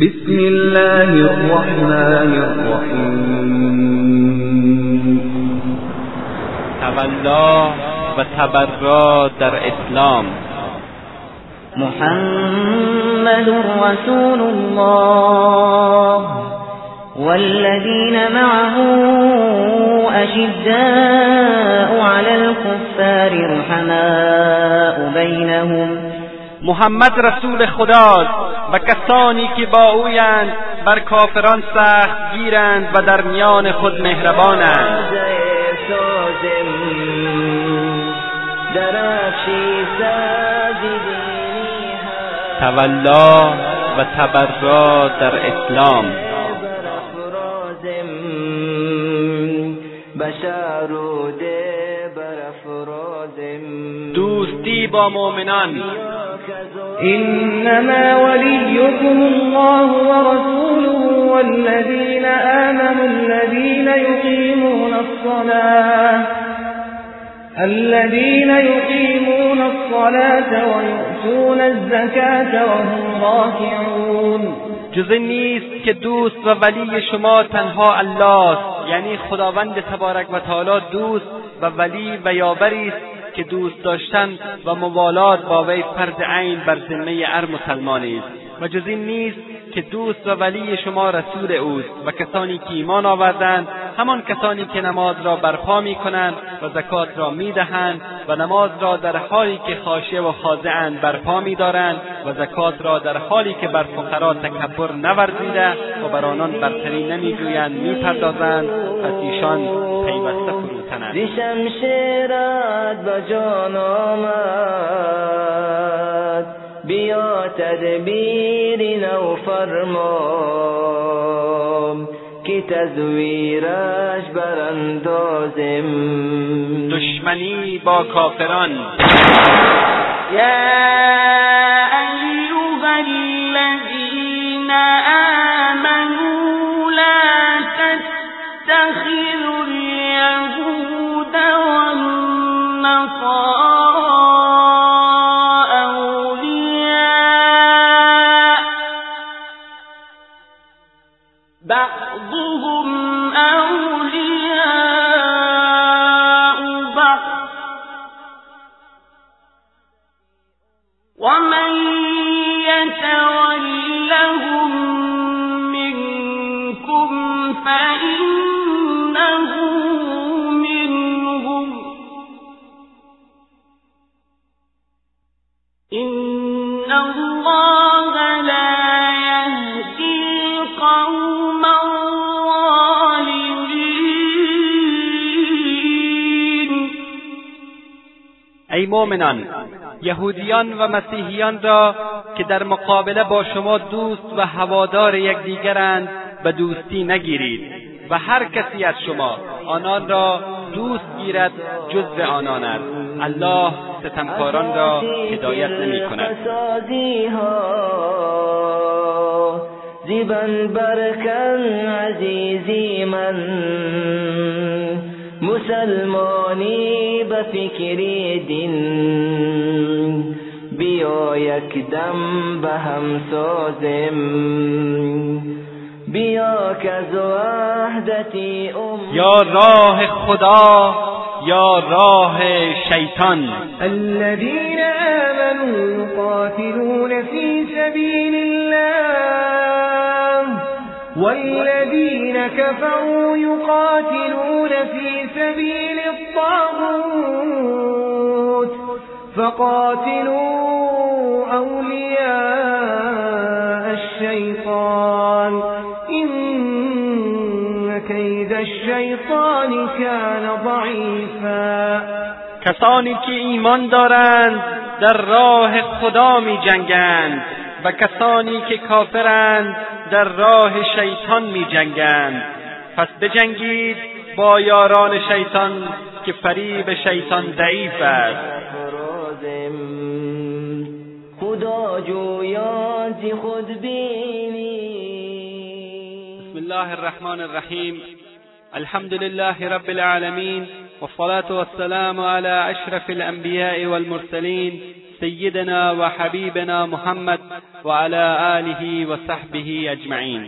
بسم الله الرحمن الرحیم تولا و تبرا در اسلام. محمد رسول الله والذين معه أشداء على الكفار رحماء بينهم محمد رسول خداست و کسانی که با اویند بر کافران سخت گیرند و در میان خود مهربانند. تولا و تبرا در اسلام. دوستی با مؤمنان. إنما وليكم الله ورسوله والذين آمنوا الذين يقيمون الصلاة الذين يقيمون الصلاة ويؤتون الزكاة وهم راكعون. جز این نیست که دوست و ولی شما تنها الله است. یعنی خداوند تبارک و تعالی دوست و ولی و یاوری است. که دوست داشتن و موالات با وی فرض عین بر ذمه هر مسلمانی است. و جز این نیست که دوست و ولی شما رسول اوست و کسانی که ایمان آوردند همان کسانی که نماز را برپا می‌کنند و زکات را می‌دهند و نماز را در حالی که خاشعه و خاضعاند برپا میدارند و زکات را در حالی که بر فقرا تکبر نورزیده و بر آنان برتری نمیجویند می‌پردازند. پس ایشان پیوسته فروتنند شمشیرت به جان آمد. بیا تدبیر نو فرما که تزویرش براندازم. دشمنی با کافران. يا أيها الذين آمنوا مؤمنان یهودیان و مسیحیان را که در مقابله با شما دوست و هوادار یکدیگرند به دوستی نگیرید و هر کسی از شما آنان را دوست گیرد جزو آنان است. الله ستمکاران را هدایت نمی کند برکن عزیزی مسلمانی به فکر دین. بیا یک دم به هم سازم. بیا که وحدتی ام یا راه خدا یا راه شیطان. الذين آمنوا يقاتلون في سبيل والذين كفروا يقاتلون في سبيل الطاغوت فقاتلوا أولياء الشيطان إن كيد الشيطان كان ضعيفا کسانی که ایمان دارند در راه خدا می جنگند و کسانی که کافرند در راه شیطان می جنگند پس بجنگید با یاران شیطان که فریب شیطان ضعیف است. خدا خود بینی. بسم الله الرحمن الرحیم. الحمد لله رب العالمين والصلاة والسلام على أشرف الأنبياء والمرسلين سيدنا وحبيبنا محمد و علی آله و صحبه اجمعین.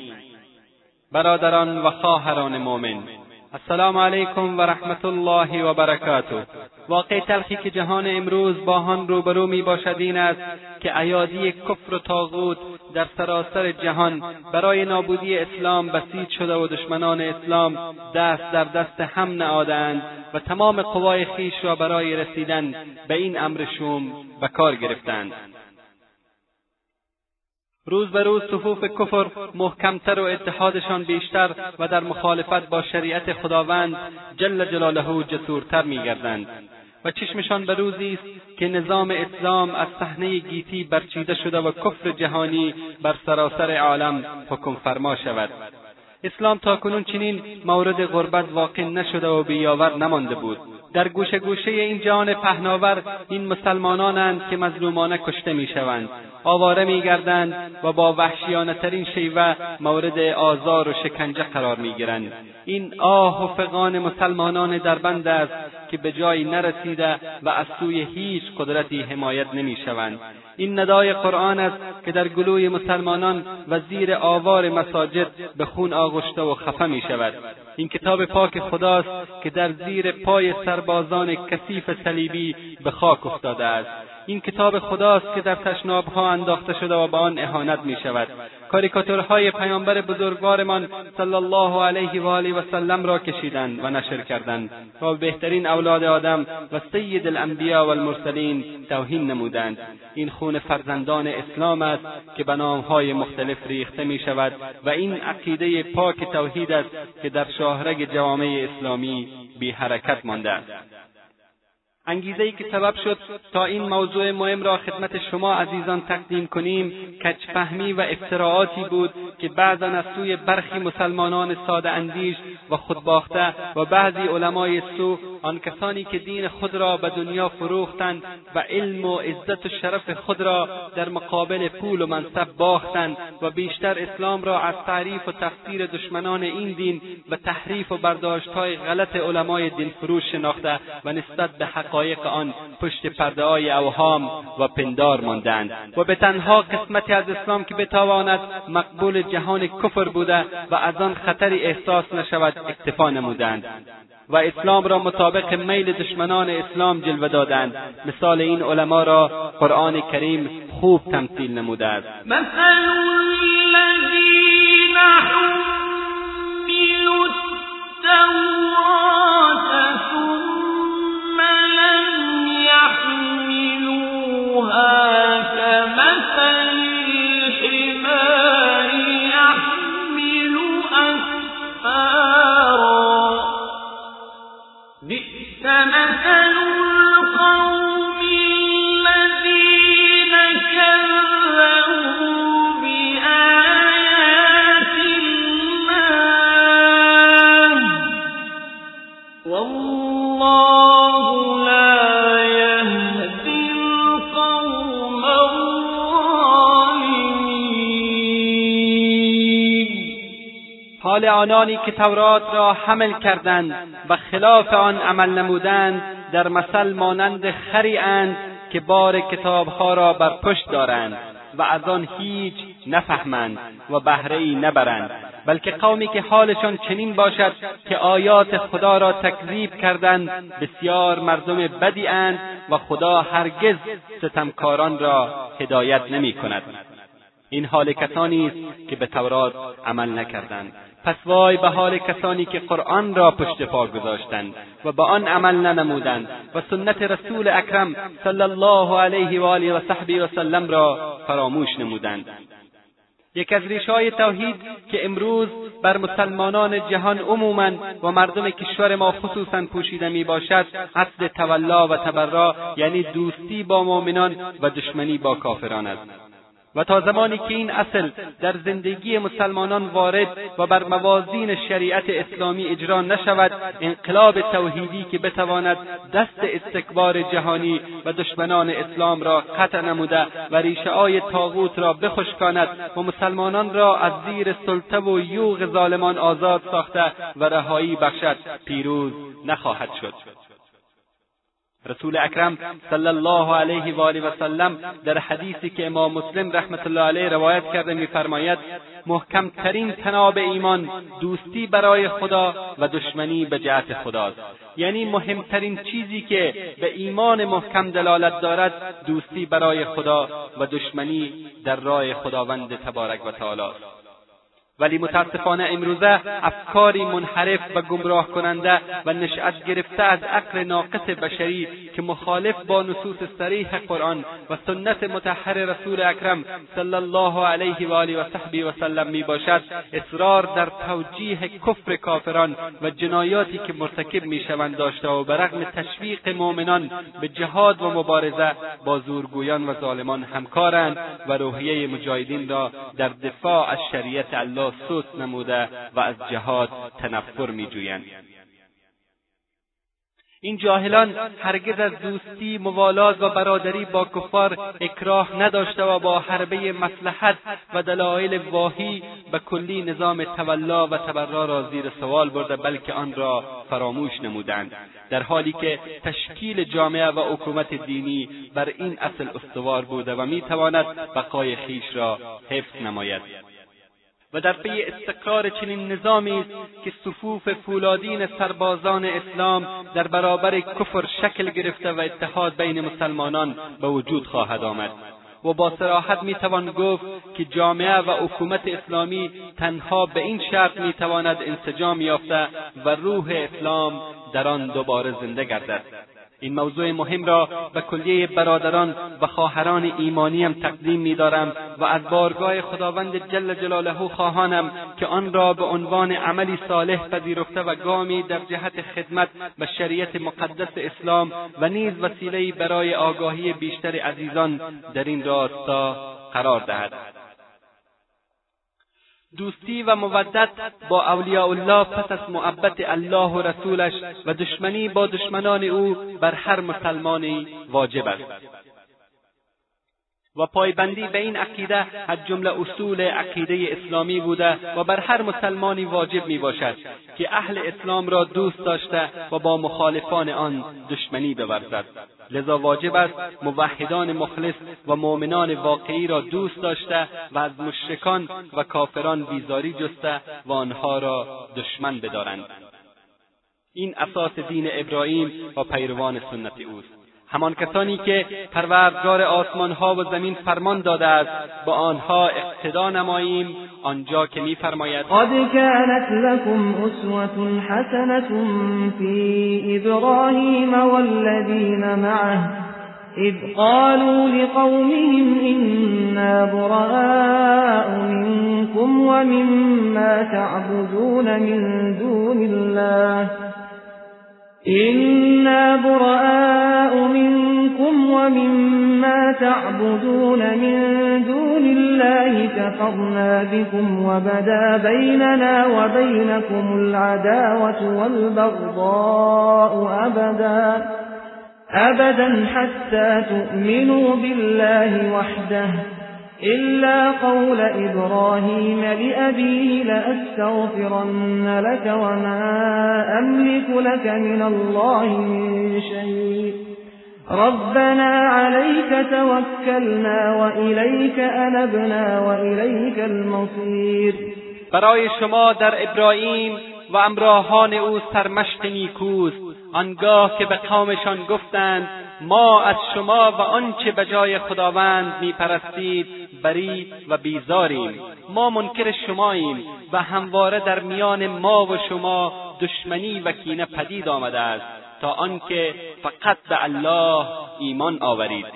برادران و خواهران مؤمن السلام علیکم و رحمت الله و برکاته واقع تلخی که جهان امروز با آن روبرو می باشد این است که ایادی کفر و تاغوت در سراسر جهان برای نابودی اسلام بسیج شده و دشمنان اسلام دست در دست هم نهادهاند و تمام قوای خیش را برای رسیدن به این امر شوم به کار گرفتند روز به روز صفوف کفر محکمتر و اتحادشان بیشتر و در مخالفت با شریعت خداوند جل جلاله جسورتر میگردند. و چشمشان به روزی است که نظام اسلام از صحنه گیتی برچیده شده و کفر جهانی بر سراسر عالم حکم فرما شود. اسلام تاکنون چنین مورد غربت واقع نشده و بیاور نمانده بود. در گوشه گوشه این جهان پهناور این مسلمانانند که مظلومانه کشته می‌شوند. آواره میگردند و با وحشیانهترین شیوه مورد آزار و شکنجه قرار می‌گیرند. این آه و فقان مسلمانان در بند است که به جایی نرسیده و از سوی هیچ قدرتی حمایت نمی‌شوند. این ندای قرآن است که در گلوی مسلمانان و زیر آوار مساجد به خون آغشته و خفه می شود این کتاب پاک خداست که در زیر پای سربازان کثیف صلیبی به خاک افتاده است. این کتاب خداست که در تشنابها انداخته شده و به آن اهانت می شود کاریکاتورهای پیامبر بزرگوارمان صلی الله علیه و آله و سلم را کشیدند و نشر کردند و بهترین اولاد آدم و سید الانبیا و المرسلین توهین نمودند. این خون فرزندان اسلام است که به نامهای مختلف ریخته می شود و این عقیده پاک توحید است که در شاهرگ جوامع اسلامی بی حرکت مانده است. انگیزه ای که سبب شد تا این موضوع مهم را خدمت شما عزیزان تقدیم کنیم کچفهمی و افتراعاتی بود که بعضا از سوی برخی مسلمانان ساده اندیش و خودباخته و بعضی علمای سو آن کسانی که دین خود را به دنیا فروختند و علم و عزت و شرف خود را در مقابل پول و منصب باختند و بیشتر اسلام را از تعریف و تفسیر دشمنان این دین و تحریف و برداشتهای غلط علمای دینفروش شناخته و نسبت به حقایق آن پشت پرده های اوهام و پندار ماندند و به تنها قسمتی از اسلام که بتواند مقبول جهان کفر بوده و از آن خطری احساس نشود اکتفا نمودند و اسلام را مطابق میل دشمنان اسلام جلوه دادند. مثال این علما را قرآن کریم خوب تمثیل نموده است. مثل التوراة ثم يَرَوْهَا حال آنانی که تورات را حمل کردند و خلاف آن عمل نمودند در مثل مانند خری اند که بار کتابها را بر پشت دارند و از آن هیچ نفهمند و بهره ای نبرند بلکه قومی که حالشان چنین باشد که آیات خدا را تکذیب کردند بسیار مردم بدی اند و خدا هرگز ستمکاران را هدایت نمی کند این حال کسانی است که به تورات عمل نکردند. پس وای به حال کسانی که قرآن را پشت پا گذاشتند و به آن عمل ننمودند و سنت رسول اکرم صلی الله علیه و آله و صحبه و سلم را فراموش نمودند. یک از ریشهای توحید که امروز بر مسلمانان جهان عموما و مردم کشور ما خصوصا پوشیده می باشد اصل تولا و تبرا یعنی دوستی با مؤمنان و دشمنی با کافران است. و تا زمانی که این اصل در زندگی مسلمانان وارد و بر موازین شریعت اسلامی اجرا نشود انقلاب توحیدی که بتواند دست استکبار جهانی و دشمنان اسلام را قطع نموده و ریشههای تاغوت را بخشکاند و مسلمانان را از زیر سلطه و یوغ ظالمان آزاد ساخته و رهایی بخشد پیروز نخواهد شد. رسول اکرم صلی الله علیه و آله و سلم در حدیثی که امام مسلم رحمت الله علیه روایت کرده میفرماید محکمترین تناب ایمان دوستی برای خدا و دشمنی به جهت خداست. یعنی مهمترین چیزی که به ایمان محکم دلالت دارد دوستی برای خدا و دشمنی در راه خداوند تبارک و تعالی است. ولی متاسفانه امروزه افکاری منحرف و گمراه کننده و نشأت گرفته از عقل ناقص بشری که مخالف با نصوص صریح قرآن و سنت متحر رسول اکرم صلی الله علیه و آله و صحبی و سلم می باشد اصرار در توجیه کفر کافران و جنایاتی که مرتکب می شوند داشته و برغم تشویق مؤمنان به جهاد و مبارزه با زورگویان و ظالمان همکارند و روحیه مجاهدین را در دفاع از شریعت الله را نموده و از جهاد تنفر میجویند. این جاهلان هرگز از دوستی موالات و برادری با کفار اکراه نداشته و با حربه مسلحت و دلایل واهی به کلی نظام تولا و تبرا را زیر سوال برده بلکه آن را فراموش نمودند. در حالی که تشکیل جامعه و حکومت دینی بر این اصل استوار بوده و می‌تواند بقای خیش را حفظ نماید. و در پی استقرار چنین نظامی است که صفوف فولادین سربازان اسلام در برابر کفر شکل گرفته و اتحاد بین مسلمانان به وجود خواهد آمد. و با صراحت می‌توان گفت که جامعه و حکومت اسلامی تنها به این شرط می‌تواند انسجام یافته و روح اسلام در آن دوباره زنده گردد. این موضوع مهم را به کلیه برادران و خواهران ایمانیم تقدیم می‌دارم و از بارگاه خداوند جل جلاله خواهانم که آن را به عنوان عملی صالح پذیرفته و گامی در جهت خدمت به شریعت مقدس اسلام و نیز وسیلهای برای آگاهی بیشتر عزیزان در این راستا قرار دهد. دوستی و مودت با اولیاء الله پس از محبت الله و رسولش و دشمنی با دشمنان او بر هر مسلمانی واجب است. و پایبندی به این عقیده از جمله اصول عقیده اسلامی بوده و بر هر مسلمانی واجب می باشد که اهل اسلام را دوست داشته و با مخالفان آن دشمنی بورزد. لذا واجب است موحدان مخلص و مؤمنان واقعی را دوست داشته و از مشرکان و کافران بیزاری جسته و آنها را دشمن بدارند. این اساس دین ابراهیم و پیروان سنت اوست. همان کسانی که پروردگار آسمانها و زمین فرمان داده است با آنها اقتدا نماییم آنجا که میفرماید. قد كانت لكم اسوة حسنة في ابراهیم والذین معه اذ قالوا لقومهم إنا براء منكم ومما تعبدون من دون الله. إنا براء منكم ومما تعبدون من دون الله كفرنا بكم وبدا بيننا وبينكم العداوة والبغضاء أبدا أبدا حتى تؤمنوا بالله وحده إلا قول إبراهيم لأبيه لأستغفرن لك وما أملك لك من الله من شيء. ربنا عليك توكلنا وإليك أنبنا وإليك المصير. برای شما در ابراهیم و امراهان أو سرمشق نیکوست. آنگاه که به قومشان گفتند ما از شما و آنچه به جای خداوند میپرستید بری و بیزاریم. ما منکر شماییم و همواره در میان ما و شما دشمنی و کینه پدید آمده است. تا آنکه فقط به الله ایمان آورید.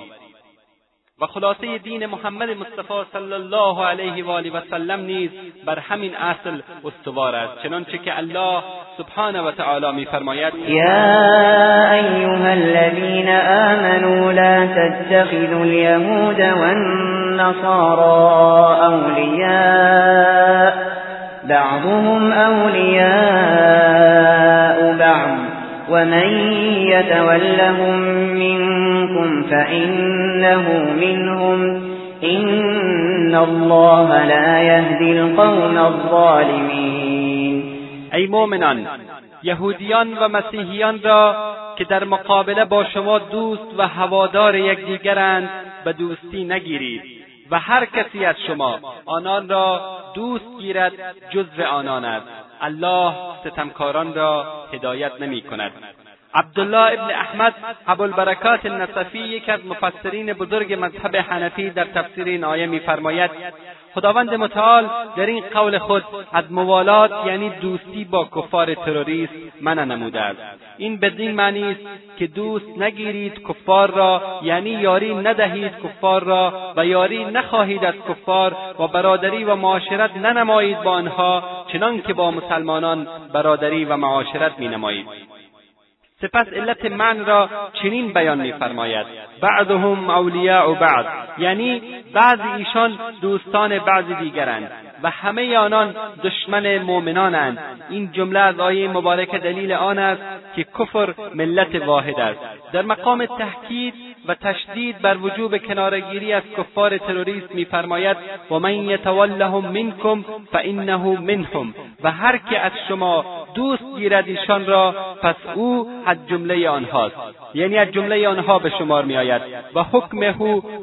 و خلاصه دین محمد مصطفی صلی الله علیه و آله و سلم نیز بر همین اصل استوار است. چنانچه که الله سبحانه و تعالی میفرماید یا ایها الذین آمنوا لا تتخذوا اليهود والنصارى اولیاء بعضهم اولیاء بعض. ومن يتولهم منكم فإنه منهم. إن الله لا يهدي القوم الظالمين. ای مؤمنان یهودیان و مسیحیان را که در مقابله با شما دوست و هوادار یکدیگرند به دوستی نگیرید و هر کسی از شما آنان را دوست گیرد جزو آنان است. الله ستمکاران را هدایت نمی کند. عبدالله ابن احمد ابوالبرکات النصفی یکی از مفسرین بزرگ مذهب حنفی در تفسیر این آیه میفرماید خداوند متعال در این قول خود از موالات یعنی دوستی با کفار تروریست منع نموده است. این بدین معنی است که دوست نگیرید کفار را یعنی یاری ندهید کفار را و یاری نخواهید از کفار و برادری و معاشرت ننمایید با آنها چنان که با مسلمانان برادری و معاشرت مینمایید. سپس علت من را چنین بیان میفرماید. بعضهم اولیاء بعض. یعنی بعضی ایشان دوستان بعضی دیگرند. و همه آنان دشمن مؤمنانند. این جمله از آیه مبارکه دلیل آن است که کفر ملت واحد است. در مقام تحکید و تشدید بر وجوب کنارگیری از کفار تروریست میفرماید و من یتولهم منکم فانه منهم. و هر که از شما دوست گیرد ایشان را پس او از جمله آنهاست. یعنی از جمله آنها به شمار میآید و حکمه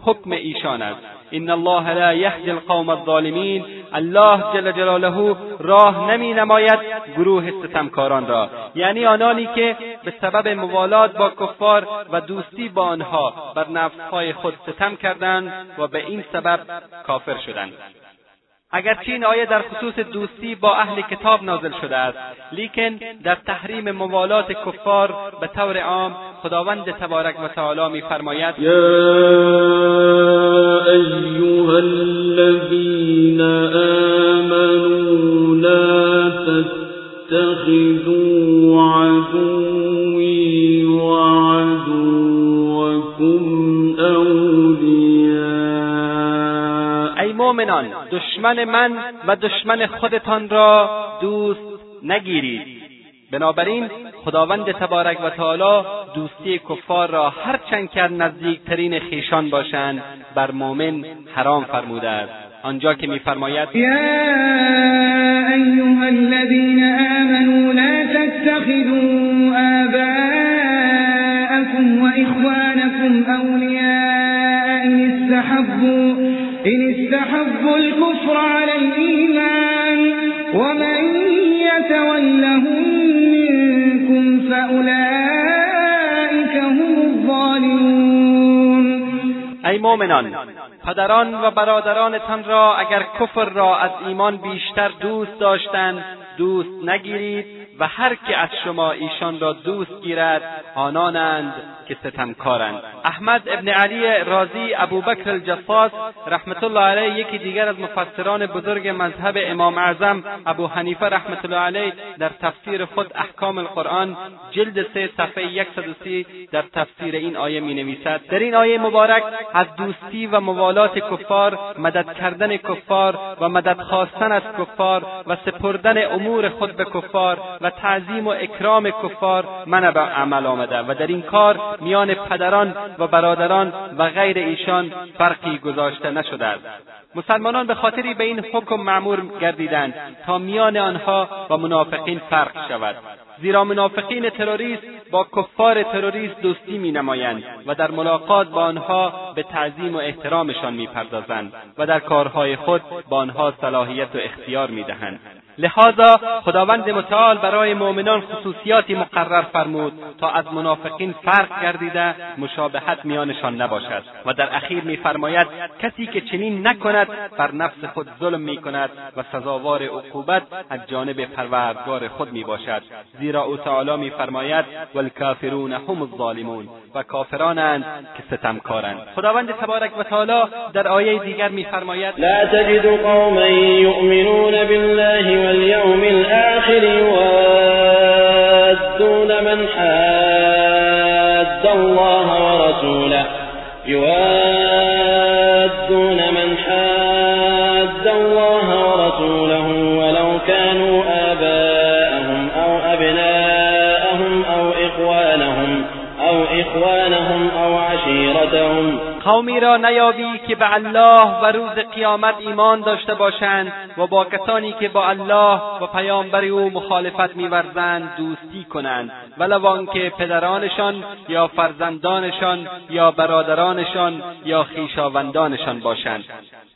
حکم ایشان است. ان الله لا یهدی القوم الظالمین الله جل جلاله راه نمی نماید گروه ستمکاران را. یعنی آنانی که به سبب موالات با کفار و دوستی با آنها بر نفسهای خود ستم کردند و به این سبب کافر شدند. اگرچه این آیه در خصوص دوستی با اهل کتاب نازل شده است لیکن در تحریم موالات کفار به طور عام خداوند تبارک و تعالی میفرماید یا ایها الذین آمنوا لا تتخذوا عدوی اولیاء ای مؤمنان دشمن من و دشمن خودتان را دوست نگیرید. بنابراین خداوند تبارک و تعالی دوستی کفار را هرچند که نزدیکترین خیشان باشند بر مؤمن حرام فرموده است. آنجا که میفرماید یا ایها الذین آمنوا لا تتخذوا آباءكم وإخوانكم أولياء إن استحبوا إن استحبوا الكفر على الإيمان ومن يتولهم منكم فأولئك هم الظالمون. ای مؤمنان پدران و برادرانتان را اگر کفر را از ایمان بیشتر دوست داشتند دوست نگیرید. و هر که از شما ایشان را دوست گیرد آنانند که ستمکارند. احمد ابن علی رازی ابوبکر الجفاس رحمت الله علیه یکی دیگر از مفسران بزرگ مذهب امام اعظم ابو حنیفه رحمت الله علیه در تفسیر خود احکام القرآن جلد سه صفحه 130 در تفسیر این آیه می نویسد در این آیه مبارک از دوستی و موالات کفار مدد کردن کفار و مدد خواستن از کفار و سپردن امور خود به کفار و تعظیم و اکرام کفار من به عمل آمده و در این کار میان پدران و برادران و غیر ایشان فرقی گذاشته نشده است مسلمانان به خاطری به این حکم معمور گردیدند تا میان آنها و منافقین فرق شود زیرا منافقین تروریست با کفار تروریست دوستی می نمایند و در ملاقات با آنها به تعظیم و احترامشان می پردازند و در کارهای خود با آنها صلاحیت و اختیار می دهند. لذا خداوند متعال برای مؤمنان خصوصیاتی مقرر فرمود تا از منافقین فرق گردیده مشابهت میانشان نباشد. و در اخیر میفرماید کسی که چنین نکند بر نفس خود ظلم می‌کند و سزاوار عقوبت از جانب پروردگار خود می‌باشد. زیرا او تعالی میفرماید والکافرون هم الظالمون و کافرانند که ستمکارند. خداوند تبارک و تعالی در آیه دیگر میفرماید لا تجد قوما یؤمنون بالله واليوم الآخر يوادون من حاد الله ورسوله. يوادون قومی را نیابی که به الله و روز قیامت ایمان داشته باشند و با کسانی که با الله و پیامبر او مخالفت میورزند دوستی کنند. ولو آنکه پدرانشان یا فرزندانشان یا برادرانشان یا خویشاوندانشان باشند.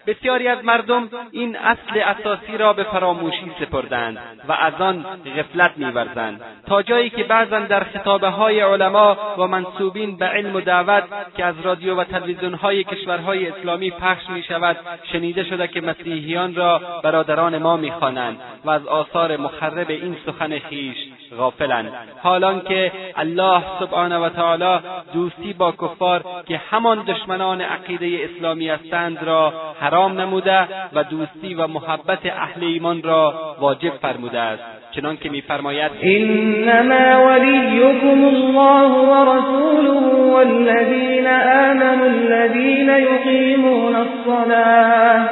بسیاری از مردم این اصل اساسی را به فراموشی سپردند و از آن غفلت میورزند. تا جایی که بعضا در خطابه های علما و منصوبین به علم و دعوت که از رادیو و تلویزیون های کشورهای اسلامی پخش می شود شنیده شده که مسیحیان را برادران ما می‌خوانند و از آثار مخرب این سخن خیش غافلند حالان که الله سبحانه و تعالی دوستی با کفار که همان دشمنان عقیده اسلامی هستند را حرام نموده و دوستی و محبت اهل ایمان را واجب فرموده است. چنان که میفرماید انما ولیکم الله ورسوله والذین آمنوا الذین یقیمون الصلاة.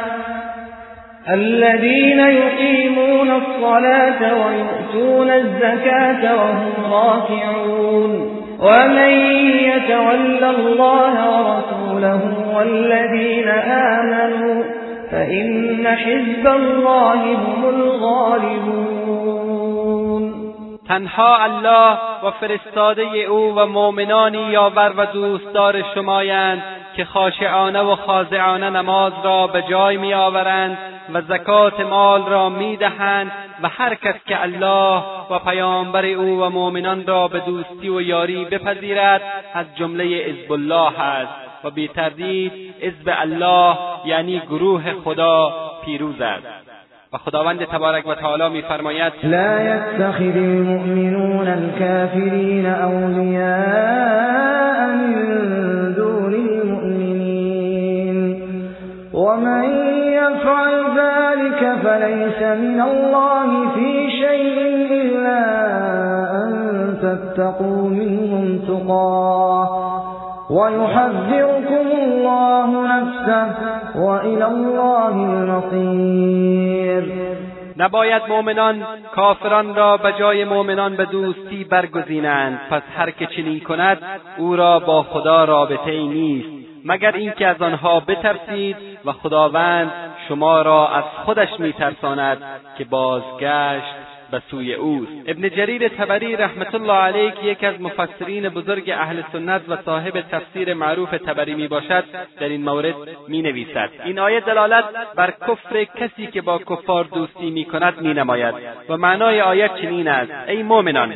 الذين يقيمون الصلاة ويؤتون الزكاة وهم راكعون. ومن يتول الله ورسوله والذين آمنوا فإن حزب الله هم الغالبون. تنها الله و فرستاده او و مؤمنانی یاور و دوستدار شمایند که خاشعانه و خاضعانه نماز را به جای میآورند و زکات مال را می‌دهند و هر کس که الله و پیامبر او و مؤمنان را به دوستی و یاری بپذیرد از جمله حزب الله است و بی تردید حزب الله یعنی گروه خدا پیروز است. و خداوند تبارک و تعالی میفرماید لا يتخذ المؤمنون الكافرین اولیاء من دون المؤمنین. ومن يفعل ذلك فليس من الله في شيء إلا أن تتقوا منهم تقاه. ويحذركم الله نفسه وإلى الله المصير. نباید مؤمنان کافران را به جای مؤمنان به دوستی برگزینند. پس هر که چنین کند او را با خدا رابطه ای نیست. مگر اینکه از آنها بترسید و خداوند شما را از خودش میترساند که بازگشت به سوی اوست. ابن جریر تبری رحمت الله علیه که یکی از مفسرین بزرگ اهل سنت و صاحب تفسیر معروف تبری می باشد در این مورد می نویسد. این آیه دلالت بر کفر کسی که با کفار دوستی می کند می نماید. و معنای آیه چنین است. ای مؤمنان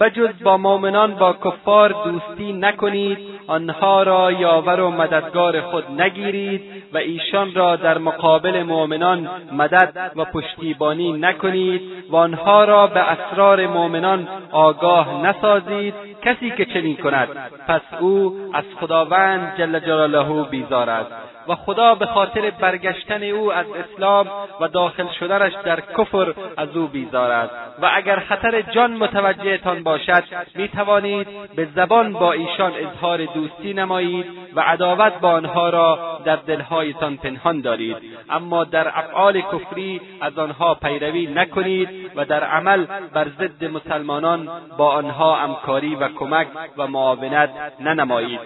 بجز با مؤمنان با کفار دوستی نکنید آنها را یاور و مددگار خود نگیرید و ایشان را در مقابل مؤمنان مدد و پشتیبانی نکنید و آنها را به اسرار مؤمنان آگاه نسازید کسی که چنین کند. پس او از خداوند جل جلاله بیزار است. و خدا به خاطر برگشتن او از اسلام و داخل شدنش در کفر از او بیزار است. و اگر خطر جان متوجهتان باشد می توانید به زبان با ایشان اظهار دوستی نمایید و عداوت با آنها را در دلهایتان پنهان دارید. اما در افعال کفری از آنها پیروی نکنید و در عمل بر ضد مسلمانان با آنها همکاری و کمک و معاونت ننمایید.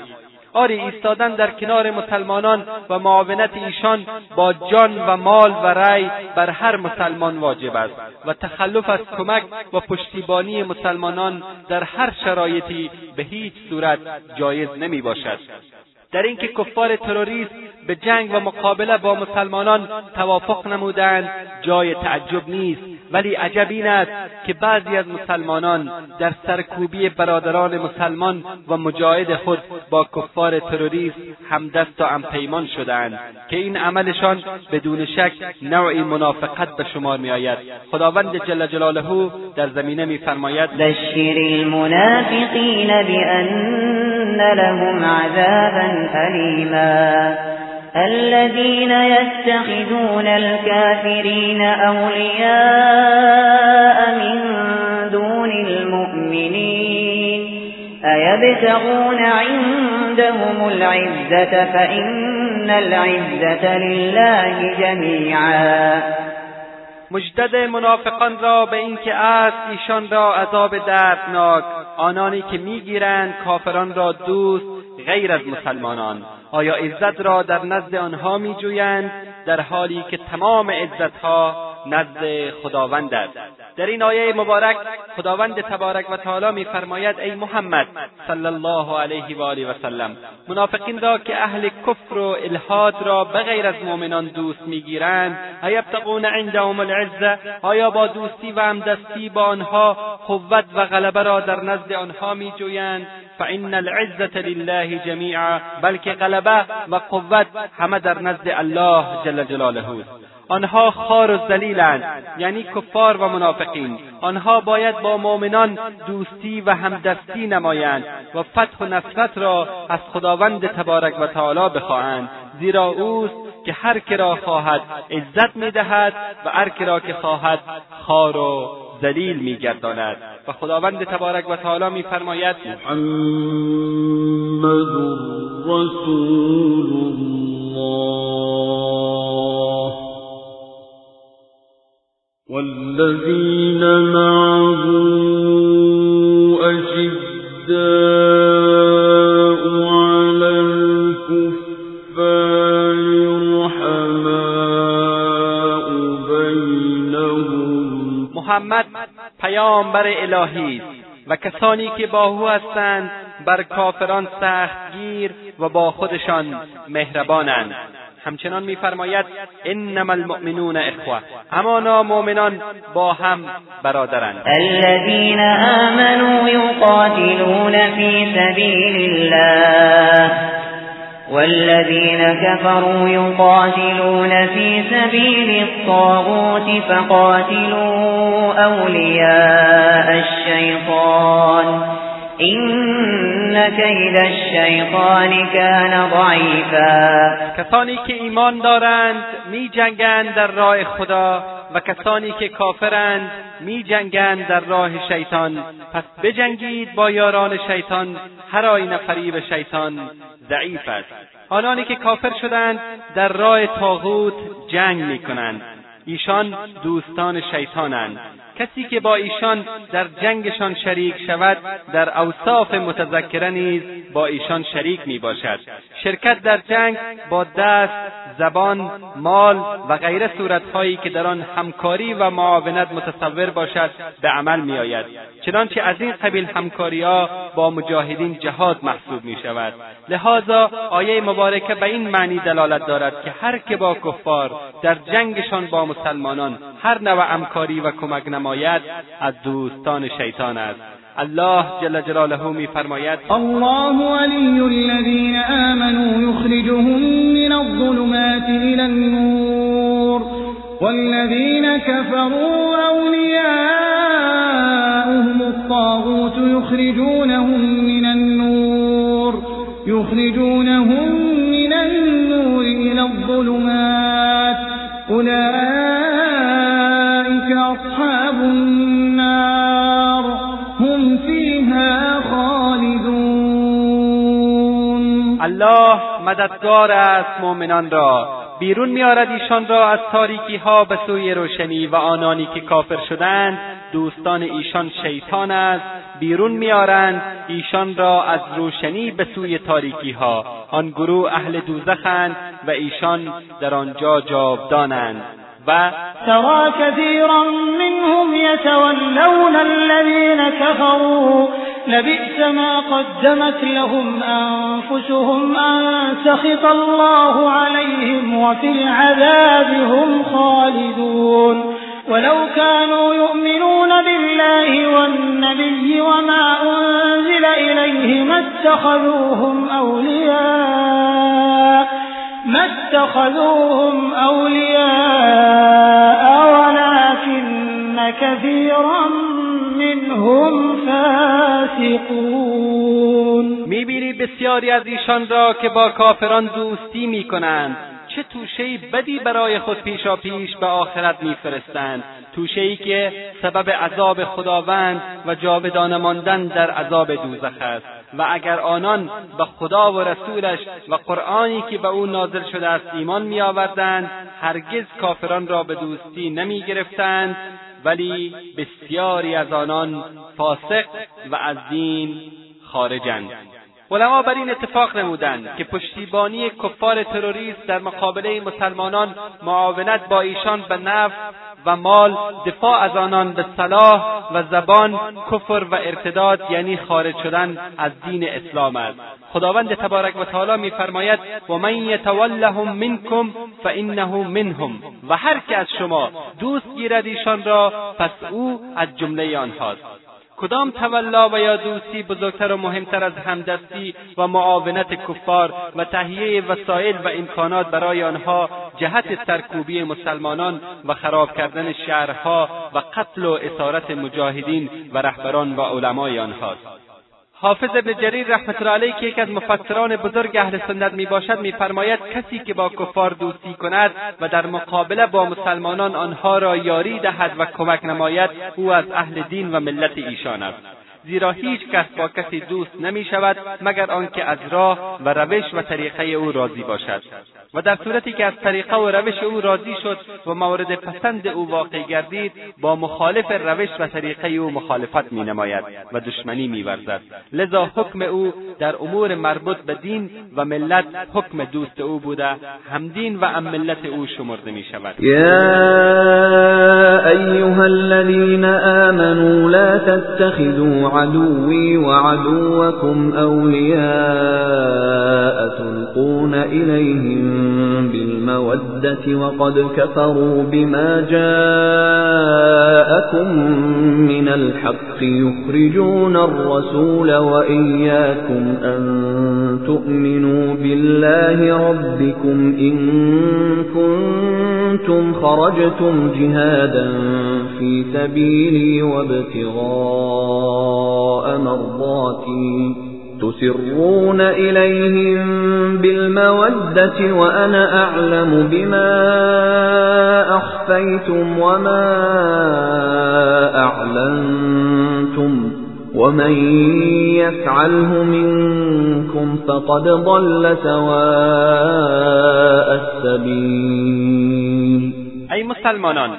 آری ایستادن در کنار مسلمانان و معاونت ایشان با جان و مال و رأی بر هر مسلمان واجب است و تخلف از کمک و پشتیبانی مسلمانان در هر شرایطی به هیچ صورت جایز نمی باشد. در اینکه کفار تروریست به جنگ و مقابله با مسلمانان توافق نمودند جای تعجب نیست. ولی عجب این است که بعضی از مسلمانان در سرکوبی برادران مسلمان و مجاهد خود با کفار تروریست همدست و همپیمان شدند که این عملشان بدون شک نوعی منافقت به شمار میآید. خداوند جل جلاله در زمینه میفرماید بشر المنافقین بأن لهم عذابا أليما الذين يتخذون الكافرين أولياء من دون المؤمنين أيبتغون عندهم العزة فإن العزة لله جميعا مجدد منافقان را به اینکه است ایشان را عذاب دردناک. آنانی که میگیرند کافران را دوست غیر از مسلمانان. آیا عزت را در نزد آنها میجویند؟ در حالی که تمام عزتها نزد خداوند است. در این آیه مبارک خداوند تبارک و تعالی میفرماید ای محمد صلی الله علیه و آله و سلم منافقین را که اهل کفر و الحاد را بغیر از مؤمنان دوست می‌گیرند ایبتغون عندهم العزه آیا با دوستی و همدستی با آنها قوت و غلبه را در نزد آنها میجویند؟ فان العزه لله جمیعا بلکه غلبه و قوت همه در نزد الله جل جلاله است. آنها خار و ذلیلند یعنی کفار و منافقین. آنها باید با مؤمنان دوستی و همدستی نمایند و فتح و نصرت را از خداوند تبارک و تعالی بخواهند. زیرا اوست که هر که را خواهد عزت می‌دهد و هر که را که خواهد خار و ذلیل میگرداند. و خداوند تبارک و تعالی میفرماید محمد رسول الله. محمد پیامبر الهی است و کسانی که با او هستند بر کافران سختگیر و با خودشان مهربانند. همچنان میفرماید انما المؤمنون اخوة. همانا مؤمنان با هم برادرند. الذين آمنوا يقاتلون في سبيل الله والذين كفروا يقاتلون في سبيل الطاغوت فقاتلوا أولياء الشيطان. ضعيفا. کسانی که ایمان دارند می جنگند در راه خدا و کسانی که کافرند می جنگند در راه شیطان. پس بجنگید با یاران شیطان هر آینه فریب شیطان ضعیف است. آنانی که کافر شدند در راه تاغوت جنگ می کنند ایشان دوستان شیطانند. کسی که با ایشان در جنگشان شریک شود در اوصاف متذکره نیز با ایشان شریک می باشد شرکت در جنگ با دست زبان مال و غیره صورتهایی که در آن همکاری و معاونت متصور باشد به عمل می آید چنانچه از این قبیل همکاریها با مجاهدین جهاد محسوب می شود لذا آیه مبارکه به این معنی دلالت دارد که هر که با کفار در جنگشان با مسلمانان هر نوع همکاری و کمک نماید از دوستان شیطان است. الله جل جلاله میفرماید الله ولی الذین آمنوا یخرجهم من الظلمات إلى النور والذین كفروا أولياؤهم الطاغوت يخرجونهم من النور يخرجونهم من النور إلى الظلمات أولئك الله مددگار است مؤمنان را. بیرون میآرد ایشان را از تاریکی ها به سوی روشنی و آنانی که کافر شدند دوستان ایشان شیطان است. بیرون میآرند ایشان را از روشنی به سوی تاریکی ها آن گروه اهل دوزخند و ایشان در آنجا جاودانند. و ترى كثيرا منهم يتولون الذين كفروا لبئس ما قدمت لهم أنفسهم أن سخط الله عليهم وفي العذاب هم خالدون. ولو كانوا يؤمنون بالله والنبي وما أنزل إليه ما اتخذوهم أولياء ما اتخذوهم أولياء ولكن كثيرا منهم فاسقون. می‌بینی بسیاری از ایشان را که با کافران دوستی می‌کنند. چه توشهای بدی برای خود پیشا پیش به آخرت میفرستند. توشهای که سبب عذاب خداوند و جاودانه ماندن در عذاب دوزخ است. و اگر آنان به خدا و رسولش و قرآنی که به او نازل شده است ایمان میآوردند هرگز کافران را به دوستی نمی‌گرفتند. ولی بسیاری از آنان فاسق و از دین خارجند. علما بر این اتفاق نمودند که پشتیبانی کفار تروریست در مقابله مسلمانان معاونت با ایشان به نفع و مال دفاع از آنان به صلاح و زبان کفر و ارتداد یعنی خارج شدن از دین اسلام است. خداوند تبارک و تعالی میفرماید و من یتولهم منکم فانه منهم. و هر که از شما دوست گیرد ایشان را پس او از جمله آنهاست. کدام تولا و یا دوستی بزرگتر و مهمتر از همدستی و معاونت کفار و تهیه وسایل و امکانات برای آنها جهت سرکوبی مسلمانان و خراب کردن شهرها و قتل و اسارت مجاهدین و رهبران و علمای آنهاست؟ حافظ ابن جریر رحمت الله علیه که یکی از مفسران بزرگ اهل سنت می‌باشد میفرماید کسی که با کفار دوستی کند و در مقابله با مسلمانان آنها را یاری دهد و کمک نماید او از اهل دین و ملت ایشان است. زیرا هیچ کس با کسی دوست نمی شود مگر آنکه از راه و روش و طریقه او راضی باشد. و در صورتی که از طریقه و روش او راضی شد و مورد پسند او واقع گردید با مخالف روش و طریقه او مخالفت می نماید و دشمنی می ورزد لذا حکم او در امور مربوط به دین و ملت حکم دوست او بوده. همدین و ام ملت او شمرده می شود یا ایها الذین آمنوا لا تتخذوا عدوی وعدوكم أولياء تلقون إليهم بالمودة وقد كفروا بما جاءكم من الحق يخرجون الرسول وإياكم أن تؤمنوا بالله ربكم إن كنتم خرجتم جهادا في سبيلي وابتغاء مرضاتي. تسرون إليهم بالمودة وأنا أعلم بما أخفيتم وما أعلنتم. ومن يفعله منكم فقد ضل سواء السبيل. ای مسلمانان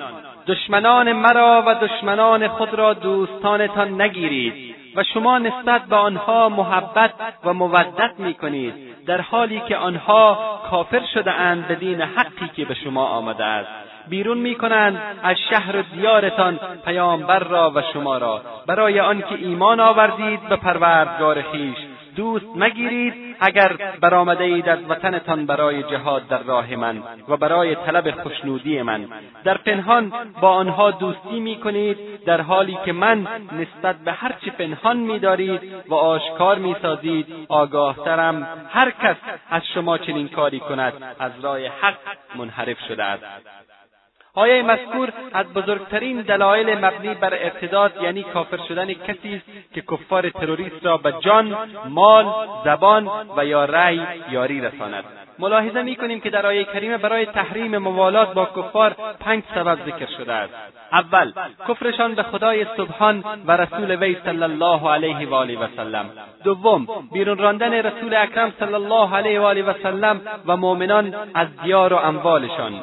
دشمنان مرا و دشمنان خود را دوستانتان نگیرید و شما نسبت به آنها محبت و مودت می کنید در حالی که آنها کافر شده اند به دین حقی که به شما آمده است. بیرون می کنند از شهر و دیارتان پیامبر را و شما را. برای آنکه ایمان آوردید به پروردگار خویش دوست مگیرید اگر برآمده اید از وطنتان برای جهاد در راه من و برای طلب خوشنودی من. در پنهان با آنها دوستی می کنید در حالی که من نسبت به هر پنهان می دارید و آشکار می سازید آگاهترم هر کس از شما چنین کاری کند از راه حق منحرف شده است. آیه مذکور از بزرگترین دلایل مبنی بر ارتداد یعنی کافر شدن کسی است که کفار تروریست را به جان مال زبان و یا رأی یاری رساند. ملاحظه می‌کنیم که در آیه کریمه برای تحریم موالات با کفار پنج سبب ذکر شده است. اول کفرشان به خدای سبحان و رسول وی صلی الله علیه و آله و سلم. دوم بیرون راندن رسول اکرم صلی الله علیه و آله و سلم و مؤمنان از دیار و اموالشان.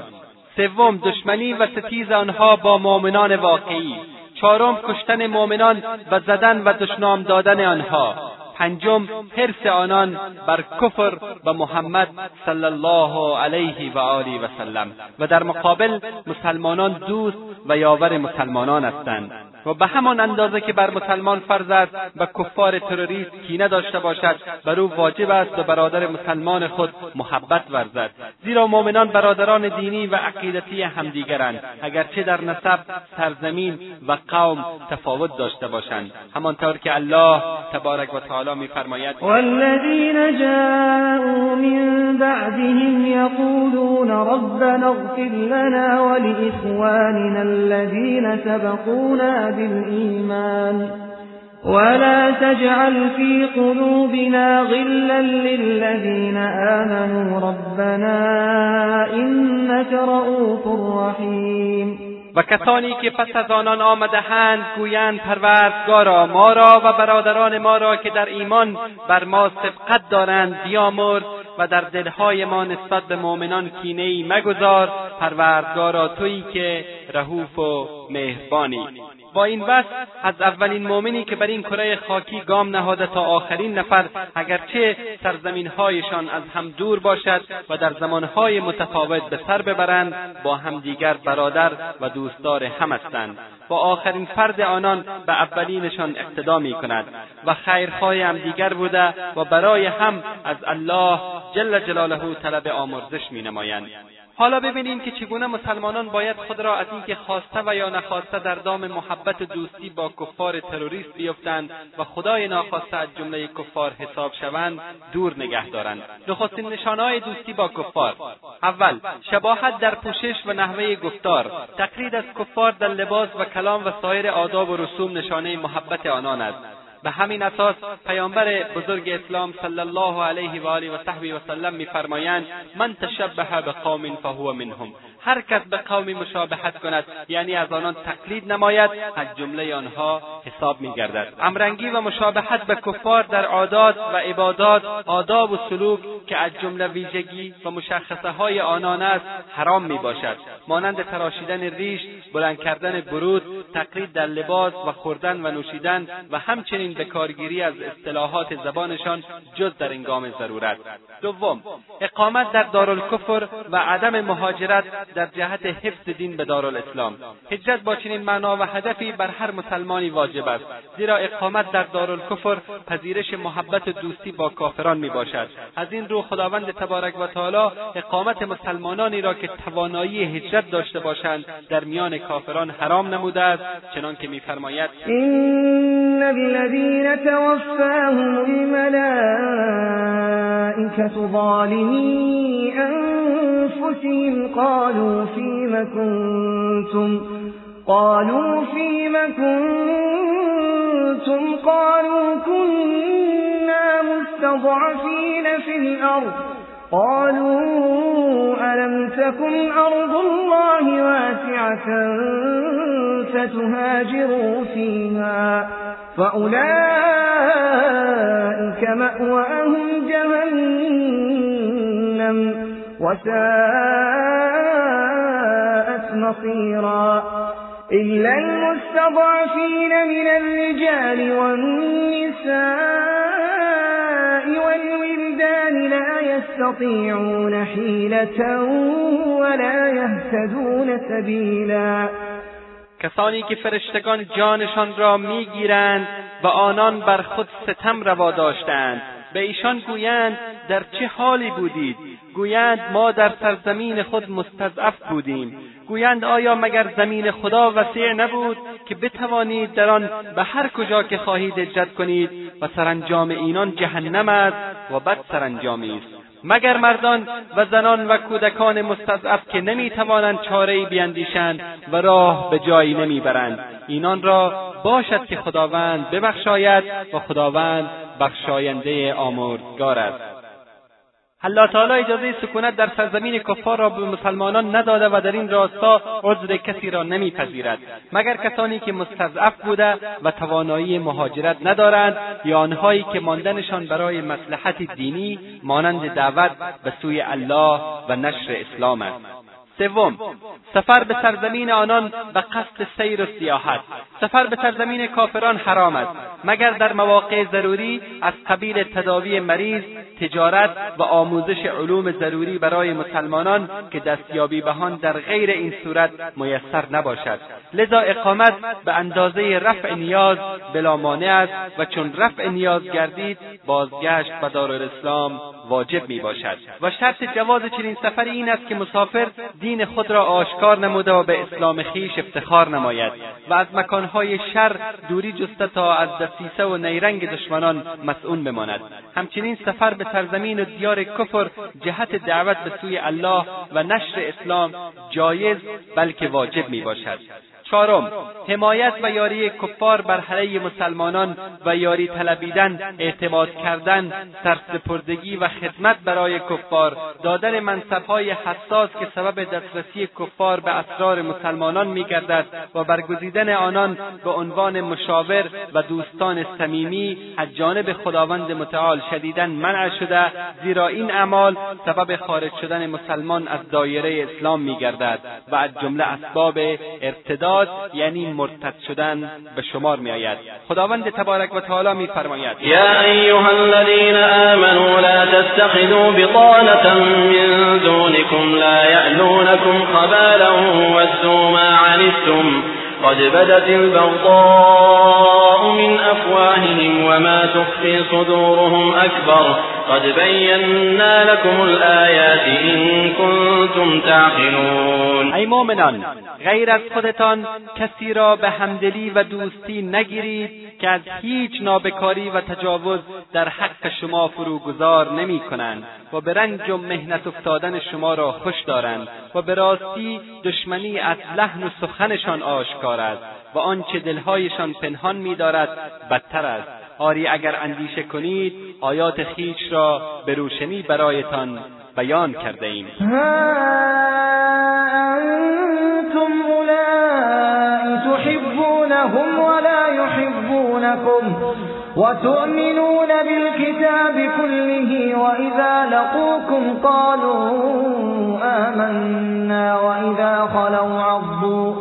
سوم دشمنی و ستیز آنها با مؤمنان واقعی. چهارم کشتن مؤمنان و زدن و دشنام دادن آنها. پنجم حرس آنان بر کفر و محمد صلی الله علیه و آله و سلم. و در مقابل مسلمانان دوست و یاور مسلمانان هستند. و به همان اندازه که بر مسلمان فرض است و کفار تروریست کینه داشته باشد بر او واجب است به برادر مسلمان خود محبت ورزد. زیرا مؤمنان برادران دینی و عقیدتی همدیگرند. اگرچه در نسب سرزمین و قوم تفاوت داشته باشند. همانطور که الله تبارک و تعالی میفرماید والذین جاءوا من بعدهم یقولون ربنا اغفر لنا ولإخواننا الذين سبقونا بالإيمان ولا تجعل في قلوبنا غلا للذين آمنوا ربنا إنك رؤوف رحيم. و کسانی که پس از آنان آمدهاند گویند پروردگارا ما را و برادران ما را که در ایمان بر ما سبقت دارند بیامرز و در دلهای ما نسبت به مؤمنان کینهای مگذار پروردگارا تویی که رهوف و مهربانی. با این بس از اولین مؤمنی که بر این کره خاکی گام نهاده تا آخرین نفر اگرچه سرزمینهایشان از هم دور باشد و در زمانهای متفاوت به سر ببرند با همدیگر برادر و دوستدار هم هستند. با آخرین فرد آنان به اولینشان اقتدا می کند و خیرخواه همدیگر بوده و برای هم از الله جل جلاله طلب آمرزش می نمایند حالا ببینیم که چگونه مسلمانان باید خود را از اینکه خواسته و یا نخواسته در دام محبت دوستی با کفار تروریست بیفتند و خدای ناخواسته از جمله کفار حساب شوند دور نگه دارند. نخستین نشانهای دوستی با کفار. اول شباهت در پوشش و نحوه گفتار. تقلید از کفار در لباس و کلام و سایر آداب و رسوم نشانه محبت آنان است. به همین اساس پیامبر بزرگ اسلام صلی الله علیه و آله و صحبه و سلم میفرمایند من تشبه بقوم فهو منهم. هر کس به قومی مشابهت کند یعنی از آنان تقلید نماید از جمله آنها حساب میگردد. امرنگی و مشابهت به کفار در عادات و عبادات آداب و سلوک که از جمله ویژگی و مشخصه های آنان است حرام می باشد مانند تراشیدن ریش بلند کردن برود تقلید در لباس و خوردن و نوشیدن و همچنین به کارگیری از اصطلاحات زبانشان جز در انگام ضرورت. دوم اقامت در دارالکفر و عدم مهاجرت در جهت حفظ دین به دارالاسلام. هجرت با چنین معنا و هدفی بر هر مسلمانی واجب است. زیرا اقامت در دارالکفر پذیرش محبت و دوستی با کافران می باشد از این رو خداوند تبارک و تعالی اقامت مسلمانانی را که توانایی هجرت داشته باشند در میان کافران حرام نموده است چنانکه میفرماید این الذين توفاهم ظالمي أنفسهم قالوا فيم كنتم قالوا فيم كنتم قالوا كنا مستضعفين في الأرض قالوا ألم تكن أرض الله واسعة فتهاجروا فيها فأولئك مأواهم جهنم وساءت مصيرا إلا المستضعفين من الرجال والنساء والولدان لا يستطيعون حيلة ولا يهتدون سبيلا. کسانی که فرشتگان جانشان را می‌گیرند و آنان بر خود ستم روا داشتند به ایشان گویند در چه حالی بودید؟ گویند ما در سرزمین خود مستضعف بودیم. گویند آیا مگر زمین خدا وسیع نبود که بتوانید در آن به هر کجا که خواهید هجرت کنید و سرانجام اینان جهنم است و بد سرانجامی است. مگر مردان و زنان و کودکان مستضعف که نمی‌توانند چارهای بیندیشند و راه به جایی نمی‌برند. اینان را باشد که خداوند ببخشاید و خداوند بخشاینده آمرزگار است. الله تعالی اجازه سکونت در سرزمین کفار را به مسلمانان نداده و در این راستا عذر کسی را نمیپذیرد. مگر کسانی که مستضعف بوده و توانایی مهاجرت ندارند یا آنهایی که ماندنشان برای مصلحت دینی مانند دعوت به سوی الله و نشر اسلام است. سوم سفر به سرزمین آنان به قصد سیر و سیاحت. سفر به سرزمین کافران حرام است مگر در مواقع ضروری از قبیل تداوی مریض تجارت و آموزش علوم ضروری برای مسلمانان که دستیابی به آن در غیر این صورت میسر نباشد. لذا اقامت به اندازه رفع نیاز بلا مانع است و چون رفع نیاز گردید بازگشت به دارالاسلام واجب می باشد و شرط جواز چنین سفری این است که مسافر دین خود را آشکار نموده و به اسلام خیش افتخار نماید. و از مکانهای شر دوری جسته تا از دسیسه و نیرنگ دشمنان مسئول بماند. همچنین سفر به سرزمین و دیار کفر جهت دعوت به سوی الله و نشر اسلام جایز بلکه واجب می باشد چهارم حمایت و یاری کفار بر علیه مسلمانان و یاری طلبیدن اعتماد کردن سرسپردگی و خدمت برای کفار. دادن منصبهای حساس که سبب دسترسی کفار به اسرار مسلمانان میگردد و برگزیدن آنان به عنوان مشاور و دوستان صمیمی از جانب خداوند متعال شدیدا منع شده زیرا این اعمال سبب خارج شدن مسلمان از دایره اسلام میگردد و از جمله اسباب یعنی مرتد شدن به شمار میآید. خداوند تبارک و تعالی میفرماید. یا ایها الذین آمنوا لا تتخذوا بطانة من دونكم لا یألونكم خبالا ودوا ما عنتم قد بدت البغضاء من أفواههم وما تخفي صدورهم أكبر. قد بينا لكم الآيات إن كنتم تعقلون. ای مؤمنان غیر از خودتان کسی را به همدلی و دوستی نگیرید که از هیچ نابکاری و تجاوز در حق شما فروگذار نمی کنند و به رنج و مهنت افتادن شما را خوش دارند و به راستی دشمنی از لحن و سخنشان آشکار است و آنچه دلهایشان پنهان می‌دارد بدتر است. آری اگر اندیشه کنید آیات خیش را به روشنی برایتان بیان کرده ایم انتم اولائی تحبونهم ولا يحبونكم وتؤمنون بالكتاب كله وإذا لقوكم قالوا آمنا وإذا خلوا عضوا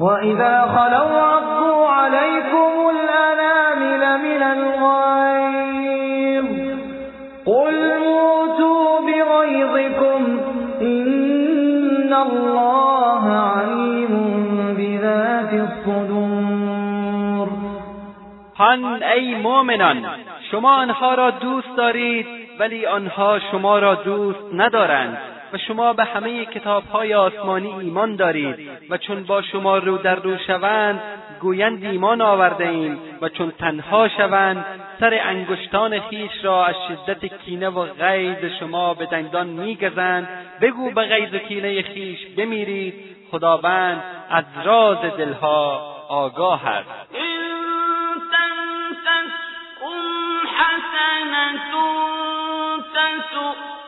وإذا خلوا عضوا عليكم الأنامل من الغيظ قل موتوا بغيظكم إن الله عليم بذات الصدور هان ای مؤمنان شما آنها را دوست دارید ولی آنها شما را دوست ندارند. و شما به همه کتابهای آسمانی ایمان دارید و چون با شما رو در رو شوند گویند ایمان آورده ایم و چون تنها شوند سر انگشتان خیش را از شدت کینه و غیظ شما به دندان میگزند. بگو به غیظ و کینه خیش بمیرید خداوند از راز دلها آگاه است. هم وإن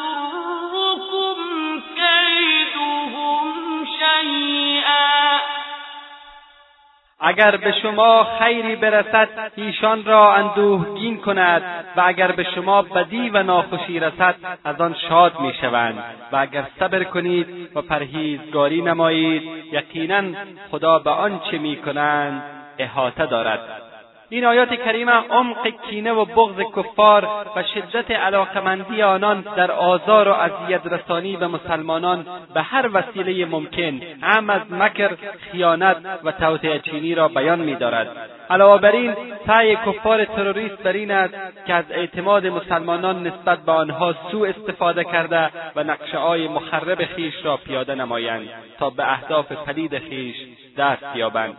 اگر به شما خیری برسد ایشان را اندوهگین کند و اگر به شما بدی و ناخوشی رسد از آن شاد می‌شوند. و اگر صبر کنید و پرهیزگاری نمایید یقینا خدا به آنچه می‌کنند احاطه دارد. این آیات کریمه عمق کینه و بغض کفار و شدت علاقمندی آنان در آزار و اذیت رسانی به مسلمانان به هر وسیله ممکن هم از مکر خیانت و توطئه چینی را بیان می‌دارد. علاوه بر این سعی کفار تروریست بر این است که از اعتماد مسلمانان نسبت به آنها سوء استفاده کرده و نقشههای مخرب خیش را پیاده نمایند تا به اهداف پلید خیش دست یابند.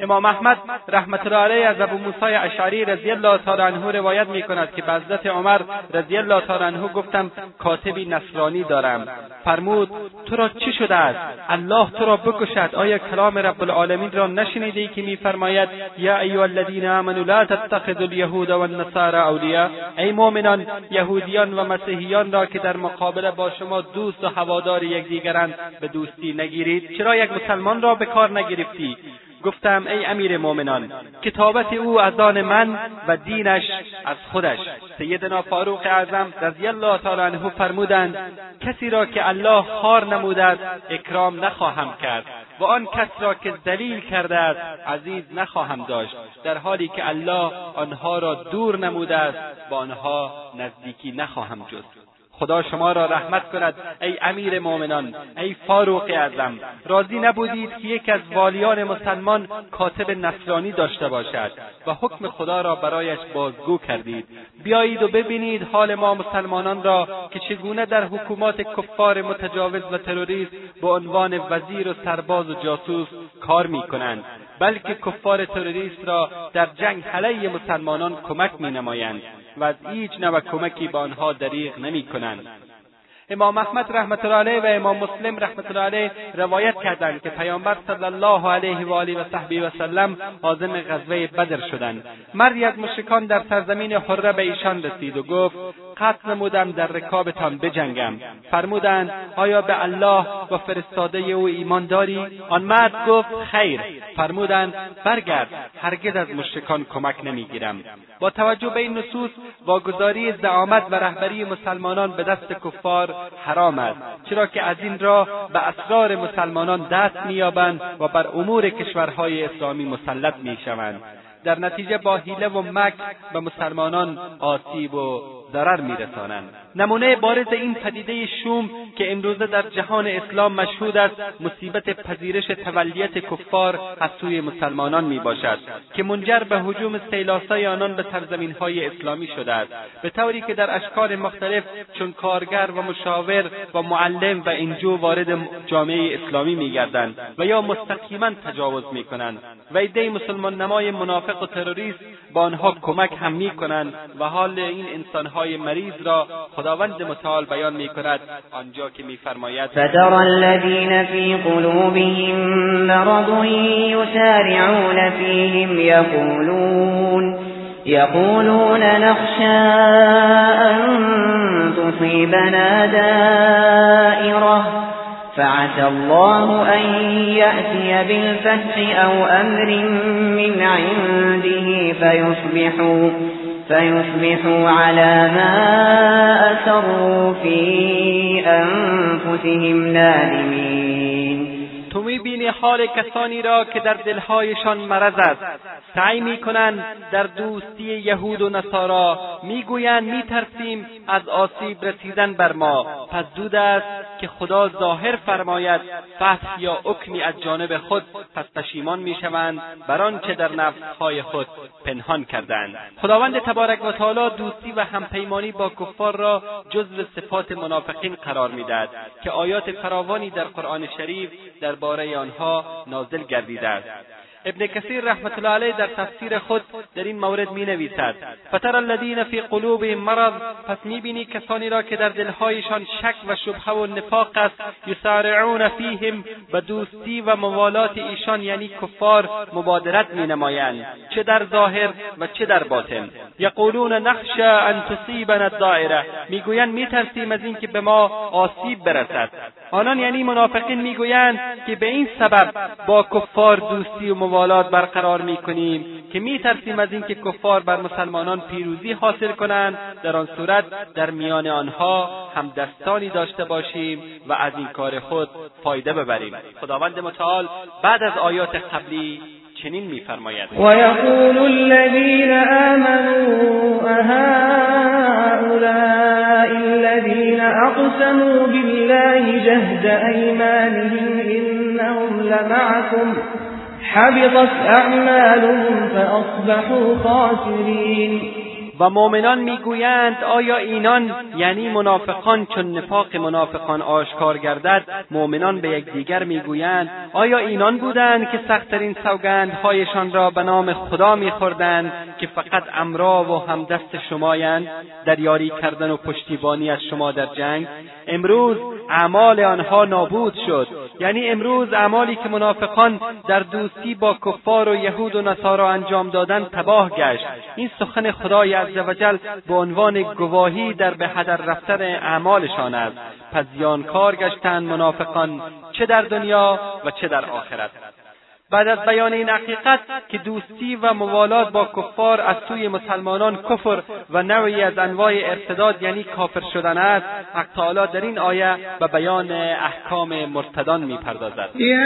امام احمد رحمت الله علیه از ابو موسی اشعری رضی الله تعالی عنه روایت می کند که حضرت عمر رضی الله تعالی عنه گفتم کاتبی نصرانی دارم. فرمود تو را چه شده است؟ الله تو را بکشد. آیا کلام رب العالمین را نشنیده ای که میفرماید یا ایها الذین آمنوا لا تتخذوا اليهود والنصارى اولیاء ای مؤمنان یهودیان و مسیحیان را که در مقابله با شما دوست و هوادار یکدیگرند به دوستی نگیرید. چرا یک مسلمان را به کار نگرفتی گفتم ای امیر مؤمنان کتابت او از آن من و دینش از خودش. سیدنا فاروق اعظم رضی الله تعالی عنه فرمودند کسی را که الله خار نموده است اکرام نخواهم کرد و آن کس را که ذلیل کرده است عزیز نخواهم داشت. در حالی که الله آنها را دور نموده است با آنها نزدیکی نخواهم جست. خدا شما را رحمت کند ای امیر مؤمنان ای فاروق اعظم. راضی نبودید که یکی از والیان مسلمان کاتب نصرانی داشته باشد و حکم خدا را برایش بازگو کردید. بیایید و ببینید حال ما مسلمانان را که چگونه در حکومات کفار متجاوز و تروریست به عنوان وزیر و سرباز و جاسوس کار می‌کنند بلکه کفار تروریست را در جنگ علیه مسلمانان کمک مینمایند. و از هیچ نوع کمکی به آنها دریغ نمی‌کنند. امام احمد رحمت الله علیه و امام مسلم رحمت الله علیه روایت کردند که پیامبر صلی الله علیه و آله و صحبی و سلم عازم غزوه بدر شدند. مردی از مشرکان در سرزمین حره به ایشان رسید و گفت قصد نمودم در رکابتان بجنگم. فرمودند آیا به الله و فرستاده او ایمان داری؟ آن مرد گفت خیر. فرمودند برگرد هرگز از مشرکان کمک نمی‌گیرم. با توجه به این نصوص واگذاری زعامت و رهبری مسلمانان به دست کفار حرام است چرا که از این راه به اسرار مسلمانان دست مییابند و بر امور کشورهای اسلامی مسلط می‌شوند. در نتیجه با حیله و مکر به مسلمانان آسیب و ضرر میرسانند. نمونه بارز این پدیده شوم که امروزه در جهان اسلام مشهود است مصیبت پذیرش تولیت کفار از سوی مسلمانان می‌باشد که منجر به هجوم سیلاسای آنان به سرزمینهای اسلامی شده است. به طوری که در اشکال مختلف چون کارگر و مشاور و معلم و انجو وارد جامعه اسلامی میگردند و یا مستقیما تجاوز می‌کنند و عدهای مسلمان نمای منافق و تروریست با آنها کمک هم می‌کنند و حال این انسانهای مریض را خداوند متعال بیان میکند. آنجا که میفرماید فترى الذين في قلوبهم مرض يسارعون فيهم يقولون يقولون نخشى أن تصيبنا دائرة فعسى الله أن يأتي بالفتح أو أمر من عنده فيصبحوا. فيصبحوا على ما أسروا في أنفسهم نادمين. تو می‌بینی حال کسانی را که در دلهایشان مرض است. سعی می‌کنند در دوستی یهود و نصارا می‌گویند میترسیم از آسیب رسیدن بر ما. پس دود است که خدا ظاهر فرماید فتح یا حکمی از جانب خود. پس پشیمان می‌شوند بر آنچه در نفسهای خود پنهان کردند. خداوند تبارک و تعالی دوستی و همپیمانی با کفار را جزو صفات منافقین قرار می‌دهد که آیات فراوانی در قرآن شریف درباره آنها نازل گردیده است. ابن کثیر رحمت الله علیه در تفسیر خود در این مورد می نویسد فتر الذین فی قلوبهم مرض. پس می‌بینی کسانی را که در دلهایشان شک و شبهه و نفاق است یسارعون فیهم به دوستی و موالات ایشان یعنی کفار مبادرت مینمایند. چه در ظاهر و چه در باطن. یقولون نخشى ان تصیبنا الدائره. می‌گویند میترسیم از اینکه به ما آسیب برسد. آنان یعنی منافقین می‌گویند که به این سبب با کفار دوستی و موالات برقرار می‌کنیم که میترسیم از اینکه کفار بر مسلمانان پیروزی حاصل کنند در آن صورت در میان آنها هم دستانی داشته باشیم و از این کار خود فایده ببریم. خداوند متعال بعد از آیات قبلی چنین میفرماید. یقول الذین آمنوا اهؤلاء الذین اقسموا بالله جهد ایمانهم انهم لمعكم حبطت أعمالهم فأصبحوا خاسرين. و مؤمنان می‌گویند آیا اینان یعنی منافقان چون نفاق منافقان آشکار گردد مؤمنان به یکدیگر می‌گویند آیا اینان بودند که سختترین سوگندهایشان را به نام خدا میخوردند که فقط امرا و همدست شمایند؟ در یاری کردن و پشتیبانی از شما در جنگ؟ امروز اعمال آنها نابود شد. یعنی امروز اعمالی که منافقان در دوستی با کفار و یهود و نصارا انجام دادند تباه گشت. این سخن خدای عزوجل به عنوان گواهی در به هدر رفتن اعمالشان است. پس زیانکار گشتند منافقان چه در دنیا و چه در آخرت. بعد از بیان این حقیقت که دوستی و موالات با کفار از سوی مسلمانان کفر و نوعی از انواع ارتداد یعنی کافر شدن است حق تعالی در این آیه به بیان احکام مرتدان می‌پردازد. یا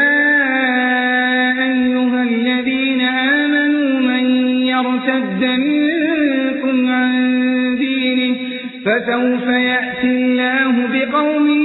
ایها الذین آمنوا من یرتد منکم عن دینه فسوف يأتي الله بقوم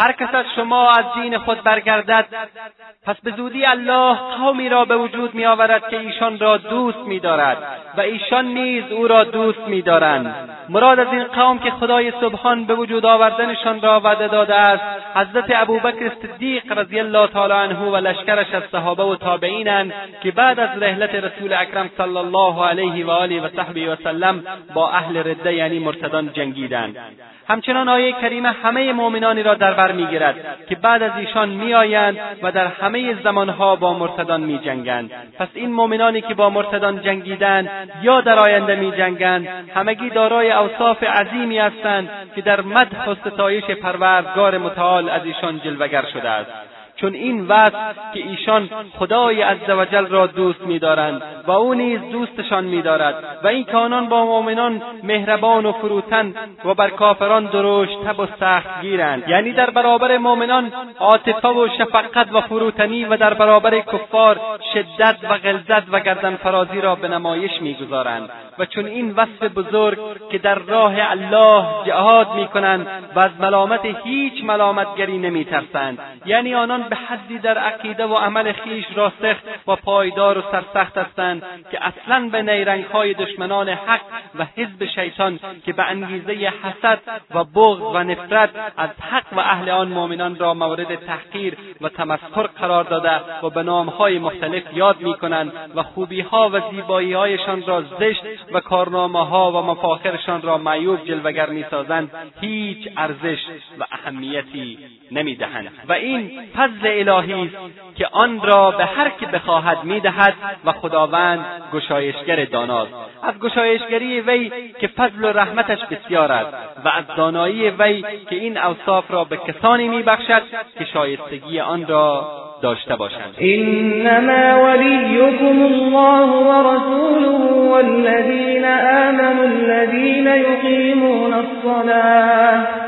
هر کس از شما از دین خود برگردد پس به زودی الله قومی را به وجود می آورد که ایشان را دوست می دارد و ایشان نیز او را دوست می دارند مراد از این قوم که خدای سبحان به وجود آوردنشان را وعده داده است حضرت ابوبکر صدیق رضی الله تعالی عنه و لشکرش از صحابه و تابعینند که بعد از رحلت رسول اکرم صلی الله علیه و آله و صحبه و سلم با اهل رده یعنی مرتدان جنگیدند. همچنان آیه کریمه همه مؤمنانی را در بر می‌گیرد که بعد از ایشان میآیند و در همه زمانها با مرتدان میجنگند. پس این مؤمنانی که با مرتدان جنگیدند یا در آینده میجنگند همگی دارای اوصاف عظیمی هستند که در مدح و ستایش پروردگار متعال از ایشان جلوگر شده است. چون این وصف که ایشان خدای عزوجل را دوست می‌دارند و او نیز دوستشان می‌دارد و این که آنان با مؤمنان مهربان و فروتن و بر کافران درشت تب و سختگیرند یعنی در برابر مؤمنان عاطفه و شفقت و فروتنی و در برابر کفار شدت و غلظت و گردن فرازی را به نمایش می‌گذارند. و چون این وصف بزرگ که در راه الله جهاد می‌کنند و از ملامت هیچ ملامتگری نمیترسند. یعنی آنان به حدی در عقیده و عمل خیش راسخ و پایدار و سرسخت هستند که اصلا به نیرنگهای دشمنان حق و حزب شیطان که به انگیزه حسد و بغض و نفرت از حق و اهل آن مؤمنان را مورد تحقیر و تمسخر قرار داده و به نامهای مختلف یاد می‌کنند و خوبیها و زیباییهایشان را زشت و کارنامه ها و مفاخرشان را معیوب جلوگر می‌سازند هیچ ارزش و اهمیتی نمی‌دهند. و این فضل الهی است که آن را به هر که بخواهد می‌دهد و خداوند گشایشگر داناست. از گشایشگری وی که فضل و رحمتش بسیار است و از دانایی وی که این اوصاف را به کسانی میبخشد که شایستگی آن را داشته باشند. انما وليكم الله ورسوله والذين آمنوا الذين يقيمون الصلاة.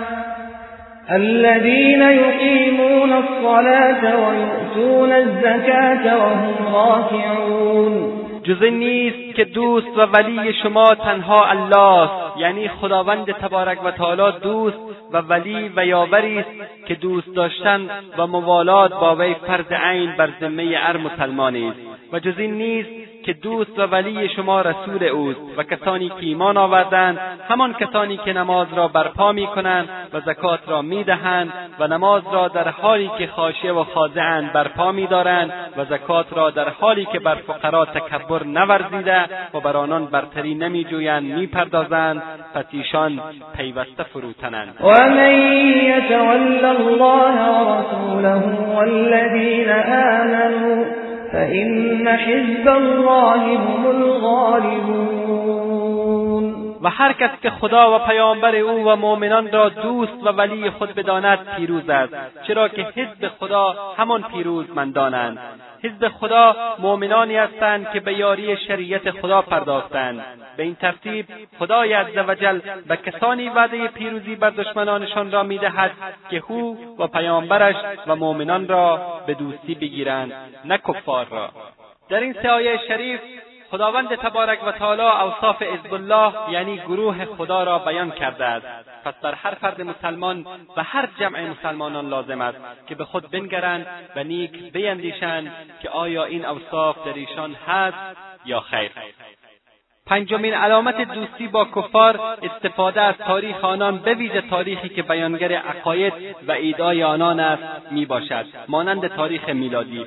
الذين يقيمون الصلاة ويؤتون الزكاة وهم راكعون. جز این نیست که دوست و ولی شما تنها الله است یعنی خداوند تبارک و تعالی دوست و ولی و یاوری است که دوست داشتن و موالات با وی فرض عین بر ذمه هر مسلمانی است. و جز این نیست که دوست و ولی شما رسول اوست و کسانی که ایمان آوردند همان کسانی که نماز را برپا می‌کنند و زکات را می‌دهند و نماز را در حالی که خاشعه و خاضعند برپا میدارند و زکات را در حالی که بر فقرا تکبر نورزیده و بر آنان برتری نمیجویند می‌پردازند پس ایشان پیوسته فروتنند. ومن يتول الله ورسوله والذين آمنوا فإن حزب الله هم الغالبون. و هر کس که خدا و پیامبر او و مؤمنان را دوست و ولی خود بداند پیروز است. چرا که حزب خدا همان پیروزمندانند. حزب خدا مؤمنانی هستند که به یاری شریعت خدا پرداختند. به این ترتیب خدای عزوجل به کسانی وعده پیروزی بر دشمنانشان را می‌دهد که او و پیامبرش و مؤمنان را به دوستی بگیرند نه کفار را. در این سه آیه شریف خداوند تبارک و تعالی اوصاف حزب الله یعنی گروه خدا را بیان کرده است. پس بر هر فرد مسلمان و هر جمع مسلمانان لازم است که به خود بنگرند و نیک بیندیشند که آیا این اوصاف در ایشان هست یا خیر. پنجمین علامت دوستی با کفار استفاده از تاریخ آنان به ویژه تاریخی که بیانگر عقاید و ایدای آنان است می‌باشد مانند تاریخ میلادی.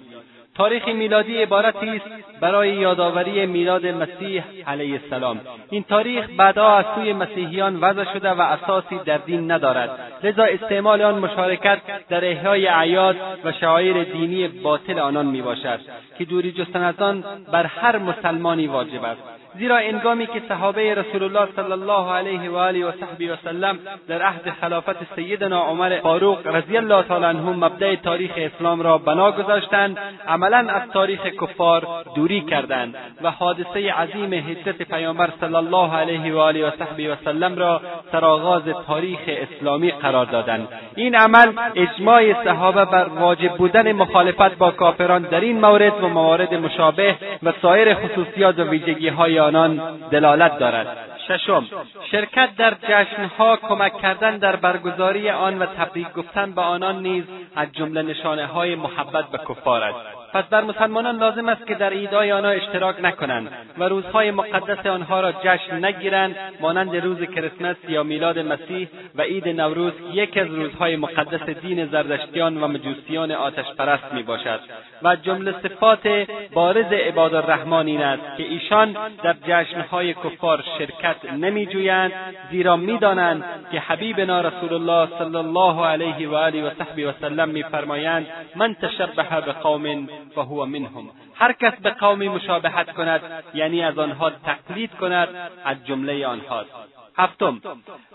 تاریخ میلادی عبارتی است برای یادآوری میلاد مسیح علیه السلام. این تاریخ بعدها از سوی مسیحیان وضع شده و اساسی در دین ندارد. لذا استعمال آن مشارکت در احیای اعیاد و شعایر دینی باطل آنان می‌باشد که دوری جستن از آن بر هر مسلمانی واجب است. زیرا انگامی که صحابه رسول الله صلی الله علیه و آله و صحبی و سلم در عهد خلافت سیدنا عمر فاروق رضی الله تعالی عنه مبدع تاریخ اسلام را بنا گذاشتند عملا از تاریخ کفار دوری کردند و حادثه عظیم هجرت پیامبر صلی الله علیه و آله و صحبی و سلم را سرآغاز تاریخ اسلامی قرار دادند. این عمل اجماع صحابه بر واجب بودن مخالفت با کافران در این مورد و موارد مشابه و سایر خصوصیات و ویژگی های آنان دلالت دارد. ششم شرکت در جشنها کمک کردن در برگزاری آن و تبریک گفتن به آنان نیز از جمله نشانه های محبت به کفار است پس بر مسلمانان لازم است که در عیدهای آنها اشتراک نکنند و روزهای مقدس آنها را جشن نگیرند مانند روز کریسمس یا میلاد مسیح و عید نوروز که یکی از روزهای مقدس دین زردشتیان و مجوسیان آتش پرست می باشد و جمله صفات بارز عباد الرحمن این است که ایشان در جشنهای کفار شرکت نمیجویند زیرا می‌دانند که حبیبنا رسول الله صلی الله علیه و آله و صحبه و سلم میفرمایند من تشبه بقوم فهو منهم. هر کس به قومی مشابهت کند یعنی از آنها تقلید کند از جمله آنهاست. هفتم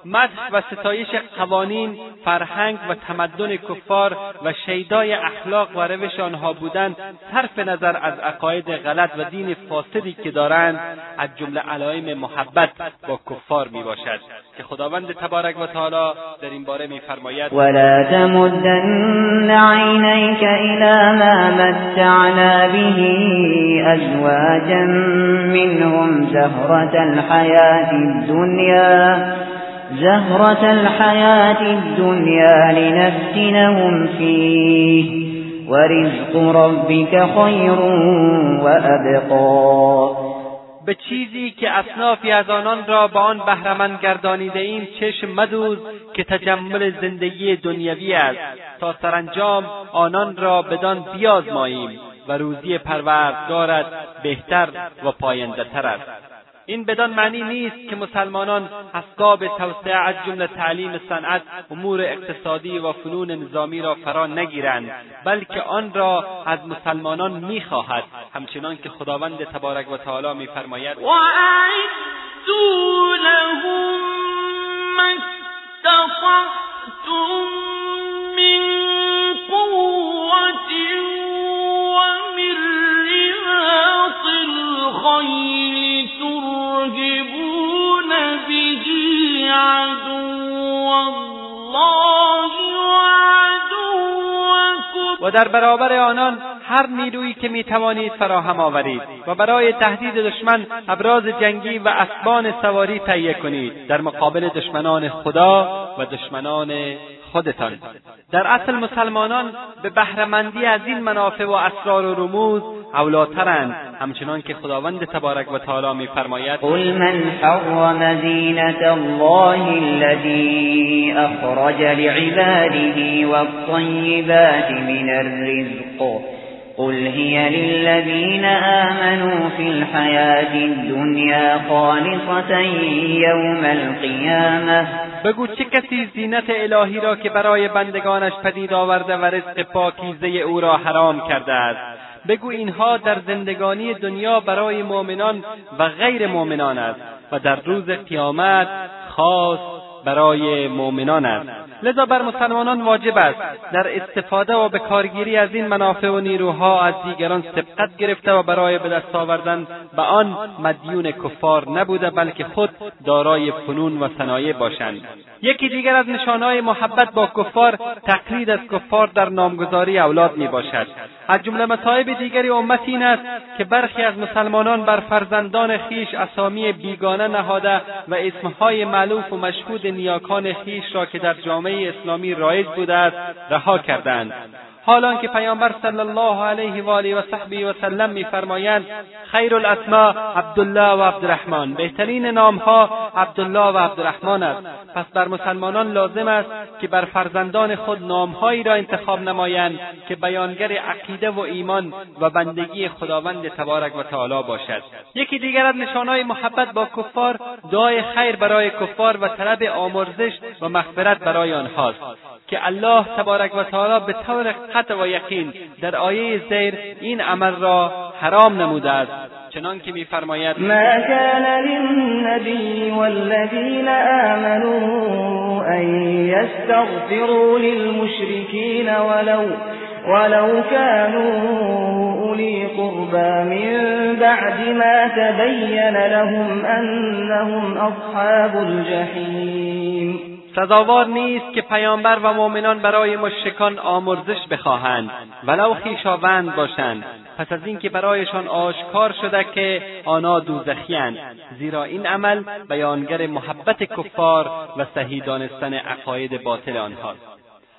مدح و ستایش قوانین فرهنگ و تمدن کفار و شیدای اخلاق و روش آنها بودند صرف نظر از عقاید غلط و دین فاسدی که دارند از جمله علائم محبت با کفار می باشد که خداوند تبارک و تعالی در این باره میفرماید ولا تمدن عینیک الى ما متعنا به ازواجا منهم زهرة الحیات الدنیا. زهرة الحياة الدنيا لنفتنهم فيه. ورزق ربك خير وأبقى. به چیزی که اصنافی از آنان را به آن بهرهمند گردانیده ایم چشم مدوز که تجمل زندگی دنیوی است. تا سرانجام آنان را بدان بیازماییم و روزی پروردگارت بهتر و پایندهتر است. این بدان معنی نیست که مسلمانان اسباب توسعه از جمله تعلیم صنعت امور اقتصادی و فنون نظامی را فرا نگیرند بلکه آن را از مسلمانان می‌خواهد. همچنان که خداوند تبارک و تعالی میفرماید من قوة ومن رباط به عدو الله وعدوكم. و در برابر آنان هر نیرویی که می‌توانید فراهم آورید و برای تهدید دشمن ابراز جنگی و اسبان سواری تهیه کنید در مقابل دشمنان خدا و دشمنان خودتان. در اصل مسلمانان به بهرهمندی از این منافع و اسرار و رموز اولاترند همچنان که خداوند تبارک و تعالی میفرماید قل من حرم زینت الله الذي اخرج لعباده والطیبات من الرزق. قل هي للذين آمنوا في الحياة الدنيا خالصة يوم القيامة بگو چه کسی زینت الهی را که برای بندگانش پدید آورده و رزق پاکیزه او را حرام کرده است. بگو اینها در زندگانی دنیا برای مؤمنان و غیر مؤمنان است و در روز قیامت خاص برای مؤمنان است. لذا بر مسلمانان واجب است در استفاده و به کارگیری از این منافع و نیروها از دیگران سبقت گرفته و برای به دست آوردن به آن مدیون کفار نبوده بلکه خود دارای فنون و صنایع باشند. یکی دیگر از نشانهای محبت با کفار تقلید از کفار در نامگذاری اولاد می باشد از جمله مصائب دیگری امت این است که برخی از مسلمانان بر فرزندان خیش اسامی بیگانه نهاده و اسمهای معلوف و مشهود نیاکان خیش را که در جامعه اسلامی رایج بوده است رها کردند. حالان که پیامبر صلی الله علیه و آله و صحبه و سلم میفرمایند خیر الاسماء عبدالله و عبدالرحمن. بهترین نامها عبدالله و عبدالرحمن است. پس بر مسلمانان لازم است که بر فرزندان خود نامهایی را انتخاب نمایند که بیانگر عقیده و ایمان و بندگی خداوند تبارک و تعالی باشد. یکی دیگر از نشانهای محبت با کفار دعای خیر برای کفار و طلب آمرزش و مغفرت برای آنهاست. که الله تبارک و تعالی به طور قطع و یقین در آیه زیر این عمل را حرام نموده است. چنان که میفرماید ما كان للنبي والذين آمنوا أن يستغفروا للمشركين ولو ولو كانوا أولي قربى من بعد ما تبين لهم أنهم أصحاب الجحیم سزاوار نیست که پیامبر و مؤمنان برای مشرکان آمرزش بخواهند ولو خویشاوند باشند. پس از اینکه برایشان آشکار شده که آنها دوزخیاند زیرا این عمل بیانگر محبت کفار و صحیح دانستن عقاید باطل آنهاست.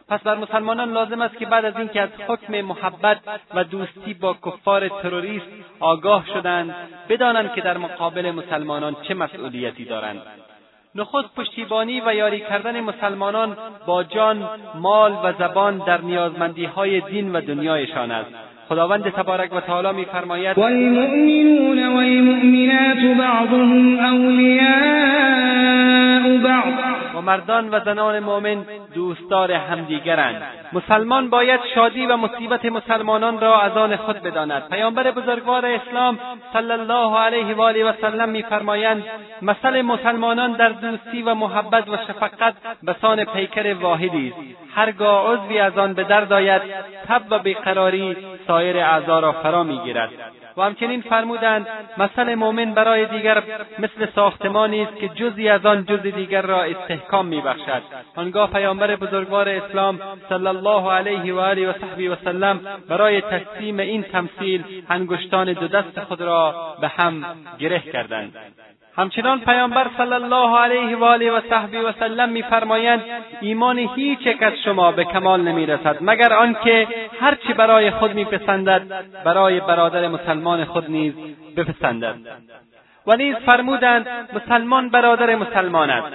پس بر مسلمانان لازم است که بعد از اینکه از حکم محبت و دوستی با کفار تروریست آگاه شدند بدانند که در مقابل مسلمانان چه مسئولیتی دارند. نخست پشتیبانی و یاری کردن مسلمانان با جان مال و زبان در نیازمندیهای دین و دنیایشان است. خداوند تبارک و تعالی میفرماید والمؤمنون والمؤمنات بعضهم اولیاء بعض. و مردان و زنان مؤمن دوستدار همدیگرند. مسلمان باید شادی و مصیبت مسلمانان را از آن خود بداند. پیامبر بزرگوار اسلام صلی الله علیه و آله و سلم میفرمایند مثل مسلمانان در دوستی و محبت و شفقت بسان پیکر واحدی است. هرگاه عضوی از آن به درد آید تب و بیقراری سایر اعضا را فرا می‌گیرد. و همچنین فرمودند مثل مؤمن برای دیگر مثل ساختمانی است که جزی از آن جز دیگر را استحکام میبخشد. آنگاه پیامبر بزرگوار اسلام صلی الله علیه و آله و صحبی و سلم برای تسلیم این تمثیل انگشتان دو دست خود را به هم گره کردند. همچنان پیامبر صلی الله علیه و آله و صحبی و سلم میفرمایند ایمان هیچ یک از شما به کمال نمی‌رسد مگر آنکه هرچی برای خود میپسندد برای برادر مسلمان خود نیز بپسندد. و نیز فرمودند مسلمان برادر مسلمان است.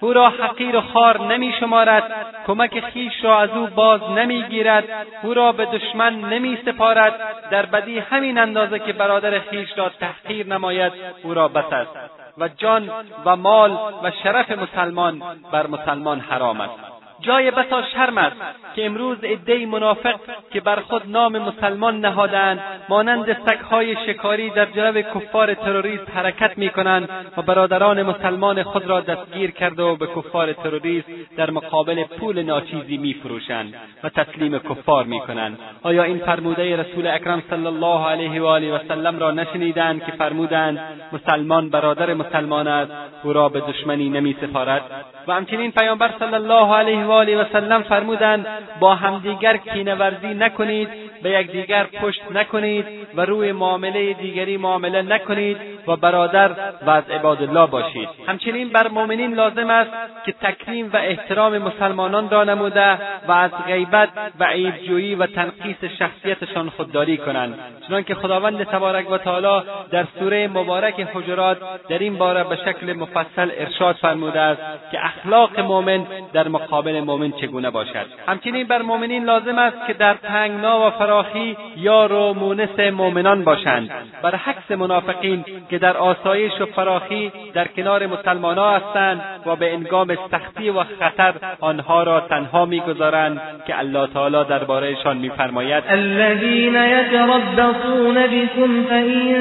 او را حقیر و خار نمی شمارد کمک خیش را از او باز نمی‌گیرد او را به دشمن نمی سپارد در بدی همین اندازه که برادر خیش را تحقیر نماید او را بس است. و جان و مال و شرف مسلمان بر مسلمان حرام است. جای بسا شرم است که امروز عدهای منافق که بر خود نام مسلمان نهادند مانند سگهای شکاری در جلو کفار تروریست حرکت می‌کنند و برادران مسلمان خود را دستگیر کرده و به کفار تروریست در مقابل پول ناچیزی میفروشند و تسلیم کفار می‌کنند. آیا این فرموده رسول اکرم صلی الله علیه و آله و سلم را نشنیدند که فرمودند مسلمان برادر مسلمان است او را به دشمنی نمیسپارد؟ و همچنین پیامبر صلی الله علیه و آله و سلم فرمودند با همدیگر کینهورزی نکنید به یکدیگر پشت نکنید و روی معامله دیگری معامله نکنید و برادر و از عباد الله باشید همچنین بر مؤمنین لازم است که تکریم و احترام مسلمانان را نموده و از غیبت و عیبجویی و تنقیص شخصیتشان خودداری کنند چنانکه خداوند تبارک و تعالی در سوره مبارک حجرات در این باره به شکل مفصل ارشاد فرموده است که اخلاق مؤمن در مقابل مؤمن چگونه باشد؟ همچنین بر مؤمنین لازم است که در تنگنا و فراخی یار و مونس مؤمنان باشند. برعکس منافقین که در آسایش و فراخی در کنار مسلمانها هستند و به انگام سختی و خطر آنها را تنها می‌گذارند که الله تعالی دربارهشان میفرماید. الذين يتربصون بكم فإن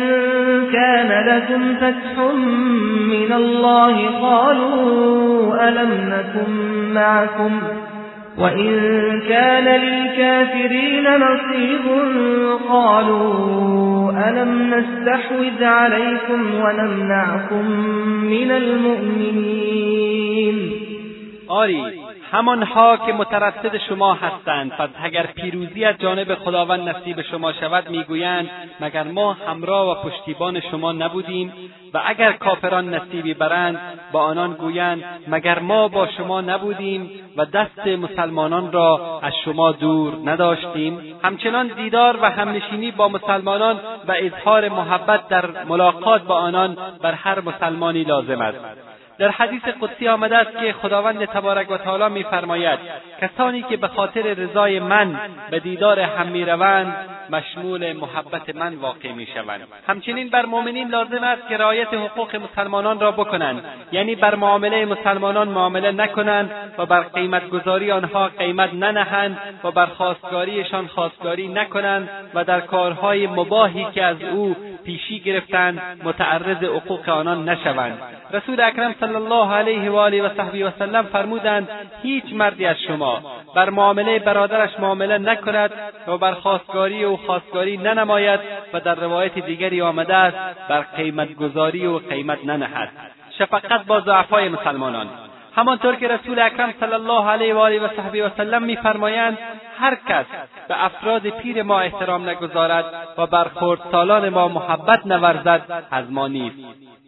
كان لكم فتح من الله قالوا ألم نكن معكم؟ وإن كان للكافرين نصيب قالوا ألم نستحوذ عليكم ونمنعكم من المؤمنين همانها که مترصد شما هستند. پس اگر پیروزی از جانب خداوند نصیب شما شود می‌گویند مگر ما همراه و پشتیبان شما نبودیم؟ و اگر کافران نصیبی برند با آنان گویند مگر ما با شما نبودیم و دست مسلمانان را از شما دور نداشتیم؟ همچنان دیدار و همنشینی با مسلمانان و اظهار محبت در ملاقات با آنان بر هر مسلمانی لازم است. در حدیث قدسی آمده است که خداوند تبارک و تعالی میفرماید کسانی که به خاطر رضای من به دیدار هم می‌روند مشمول محبت من واقع می‌شوند. همچنین بر مؤمنین لازم است که رعایت حقوق مسلمانان را بکنند. یعنی بر معامله مسلمانان معامله نکنند و بر قیمت گذاری آنها قیمت ننهند و بر خواستگاریشان خواستگاری نکنند و در کارهای مباهی که از او پیشی گرفتند متعرض حقوق آنان نشوند. رسول اکرم الله علیه و آله و صحبی و سلم فرمودند هیچ مردی از شما بر معامله برادرش معامله نکند و بر خواستگاری و خواستگاری ننماید و در روایت دیگری آمده است بر قیمت گذاری و قیمت ننهد. شفقت با ضعفای مسلمانان. همانطور که رسول اکرم صلی الله علیه و آله و صحبی و سلم میفرمایند هر کس به افراد پیر ما احترام نگذارد و بر خردسالان ما محبت نورزد از ما نیست.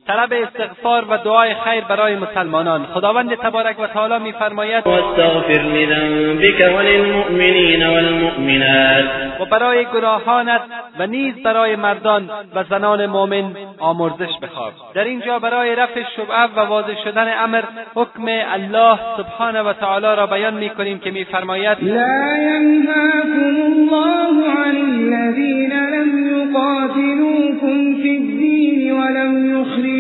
طلب استغفار و دعای خیر برای مسلمانان. خداوند تبارک و تعالی میفرماید واستغفر لذنبك وللمؤمنین والمؤمنات. و برای گناهانت و نیز برای مردان و زنان مؤمن آمرزش بخواه. در اینجا برای رفع شبعه و واضح شدن امر حکم الله سبحانه و تعالی را بیان می‌کنیم که میفرماید لا ينهاكم الله عن الذين لم يقاتلوكم في الدين ولم يخرجوكم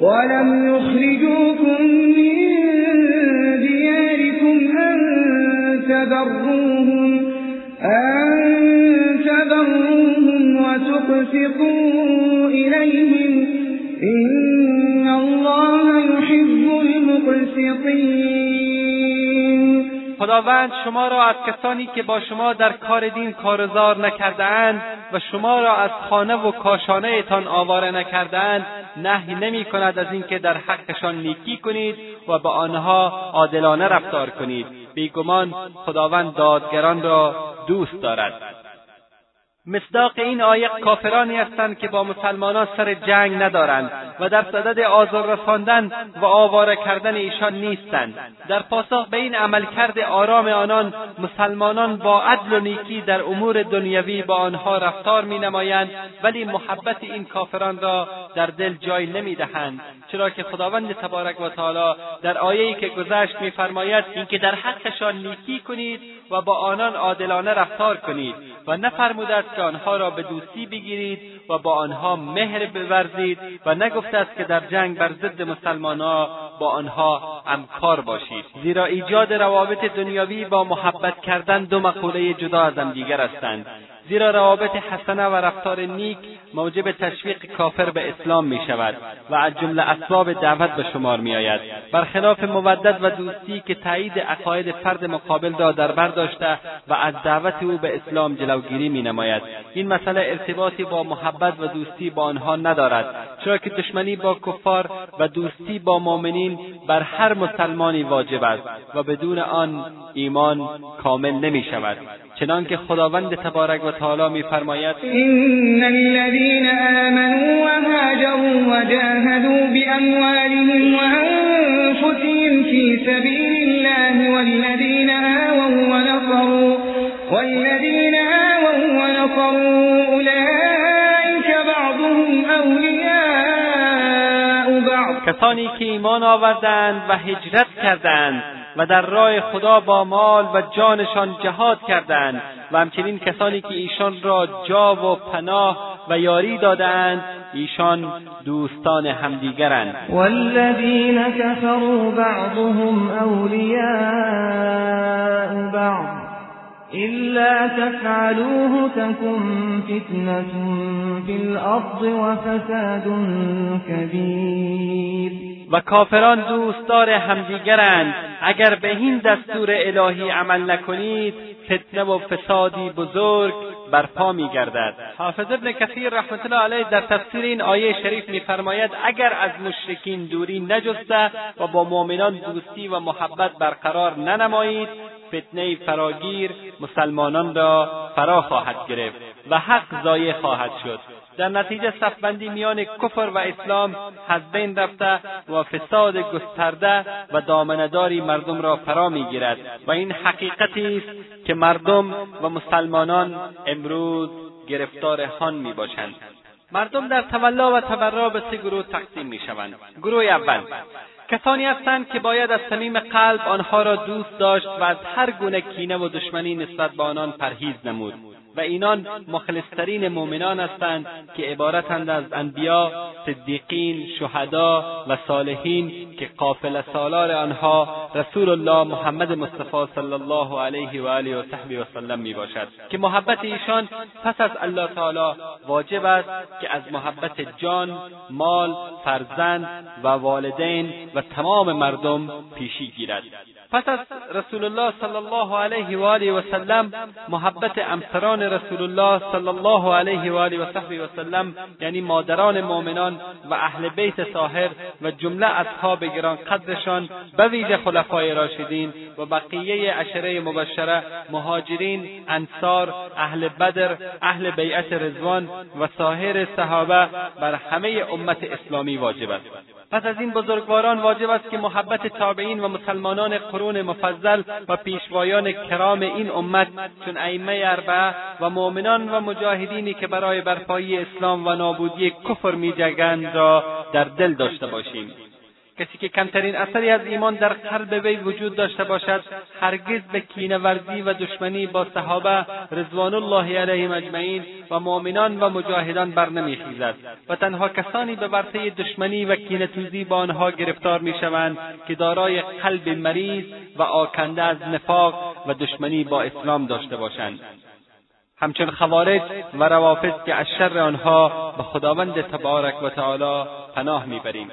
ولم يخرجوكم من دياركم أن تبروهم أن تبروهم وتقسطوا إليهم. إن الله يحب المقسطين. خداوند شما را از کسانی که با شما در کار دین کارزار نکردهاند و شما را از خانه و کاشانه تان آواره نکردهاند نهی نمی کند از اینکه در حقشان نیکی کنید و به آنها عادلانه رفتار کنید. بیگمان خداوند دادگران را دوست دارد. مصداق این آیه کافرانی هستند که با مسلمانان سر جنگ ندارند و در صدد آزار رساندن و آواره کردن ایشان نیستند. در پاسخ به این عملکرد آرام آنان مسلمانان با عدل و نیکی در امور دنیوی با آنها رفتار مینمایند ولی محبت این کافران را در دل جای نمی‌دهند. چرا که خداوند تبارک و تعالی در آیه‌ای که گذشت میفرماید اینکه در حقشان نیکی کنید و با آنان عادلانه رفتار کنید و نفرموده است که آنها را به دوستی بگیرید و با آنها مهر بورزید و نگفته است که در جنگ بر ضد مسلمانها با آنها همکار باشید. زیرا ایجاد روابط دنیاوی با محبت کردن دو مقوله جدا از همدیگر هستند. زیرا روابط حسنه و رفتار نیک موجب تشویق کافر به اسلام می شود و از جمله اسباب دعوت به شمار می آید برخلاف مودت و دوستی که تایید عقاید فرد مقابل را در بر داشته و از دعوت او به اسلام جلوگیری می نماید این مسئله ارتباطی با محبت و دوستی با آنها ندارد چرا که دشمنی با کفار و دوستی با مؤمنین بر هر مسلمانی واجب است و بدون آن ایمان کامل نمی شود چنانکه خداوند تبارک و تعالی میفرماید. إن الذين آمنوا وهاجروا وجاهدوا بأموالهم وأنفسهم في سبيل الله والذين آووا ونصروا والذين آووا ونصروا أولئك بعضهم أولياء بعض. کسانی که ایمان آوردند و هجرت کردند. و در راه خدا با مال و جانشان جهاد کردند و همچنین کسانی که ایشان را جا و پناه و یاری دادند ایشان دوستان همدیگرند. والذین كفروا بعضهم أولياء بعض إلا تفعلوه تكن فتنة في الأرض وفساد كبير و کافران دوستدار همدیگرند. اگر به این دستور الهی عمل نکنید فتنه و فسادی بزرگ برپا میگردد. حافظ ابن کثیر رحمت الله علیه در تفسیر این آیه شریف میفرماید اگر از مشرکین دوری نجسته و با مؤمنان دوستی و محبت برقرار ننمایید فتنه فراگیر مسلمانان را فرا خواهد گرفت و حق ضایع خواهد شد. در نتیجه صفبندی میان کفر و اسلام از بین رفته و فساد گسترده و دامنداری مردم را فرا می‌گیرد. و این حقیقتی است که مردم و مسلمانان امروز گرفتار هان می‌باشند. مردم در تولا و تبرا به سه گروه تقسیم می‌شوند. گروه اول. کسانی هستند که باید از صمیم قلب آنها را دوست داشت و از هر گونه کینه و دشمنی نسبت به آنان پرهیز نمود. و اینان مخلصترین مؤمنان هستند که عبارتند از انبیا صدیقین شهدا و صالحین که قافل سالار آنها رسول الله محمد مصطفی صلی الله علیه و آله و صحبه و سلم می که محبت ایشان پس از الله تعالی واجب است که از محبت جان مال فرزند و والدین و تمام مردم پیشی گیرد. پس از رسول الله صلی الله علیه و آله و سلم محبت امسران رسول الله صلی الله علیه و آله و صحبه و سلم یعنی مادران مؤمنان و اهل بیت طاهر و جمله اصحاب گران قدرشان به ویژه خلفای راشدین و بقیه عشره مبشره مهاجرین انصار اهل بدر اهل بیعت رضوان و سایر صحابه بر همه امت اسلامی واجب است. پس از این بزرگواران واجب است که محبت تابعین و مسلمانان قرون مفضل و پیشوایان کرام این امت چون ائمه اربعه و مؤمنان و مجاهدینی که برای برپایی اسلام و نابودی کفر میجنگند را در دل داشته باشیم. کسی که کمترین اثری از ایمان در قلب وی وجود داشته باشد هرگز به کینه ورزی و دشمنی با صحابه رضوان الله علیهم اجمعین و مؤمنان و مجاهدان بر نمیخیزد و تنها کسانی به ورطه دشمنی و کینهتوزی با آنها گرفتار می‌شوند که دارای قلب مریض و آکنده از نفاق و دشمنی با اسلام داشته باشند. همچون خوارج و روافض که از شر آنها به خداوند تبارک و تعالی پناه می‌بریم.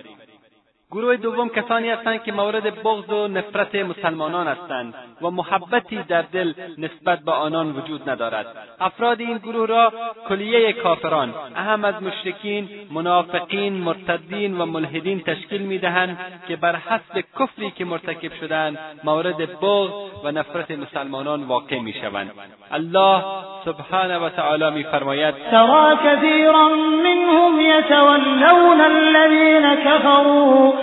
گروه دوم کسانی هستند که مورد بغض و نفرت مسلمانان هستند و محبتی در دل نسبت به آنان وجود ندارد. افراد این گروه را کلیه کافران اهم از مشرکین منافقین مرتدین و ملحدین تشکیل می‌دهند که بر حسب کفری که مرتکب شدند مورد بغض و نفرت مسلمانان واقع می‌شوند. الله سبحانه و تعالی میفرماید ترى كثيرا منهم يتولون الذين كفروا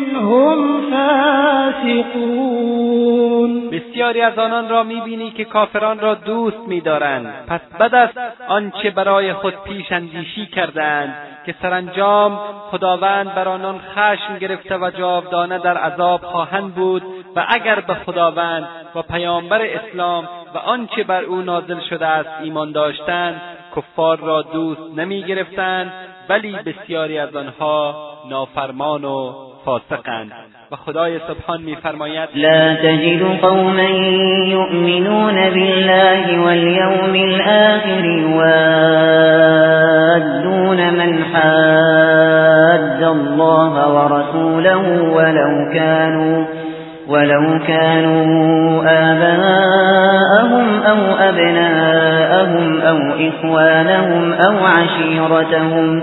منهم فاسقون. بسیاری از آنان را می‌بینی که کافران را دوست میدارند. پس بد است آنچه برای خود پیش اندیشی کردند که سرانجام خداوند بر آنان خشم گرفته و جاودانه در عذاب خواهند بود و اگر به خداوند و پیامبر اسلام و آنچه بر او نازل شده است ایمان داشتند کفار را دوست نمی گرفتند ولی بسیاری از آنها نافرمان و فاسقند و خدای سبحان میفرماید لا تجد قوما يؤمنون بالله واليوم الآخر يوادون من حاد الله ورسوله ولو كانوا ولو كانوا آباءهم أو أبناءهم أو إخوانهم أو عشيرتهم.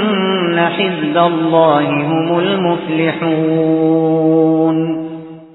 حزب الله هم المفلحون.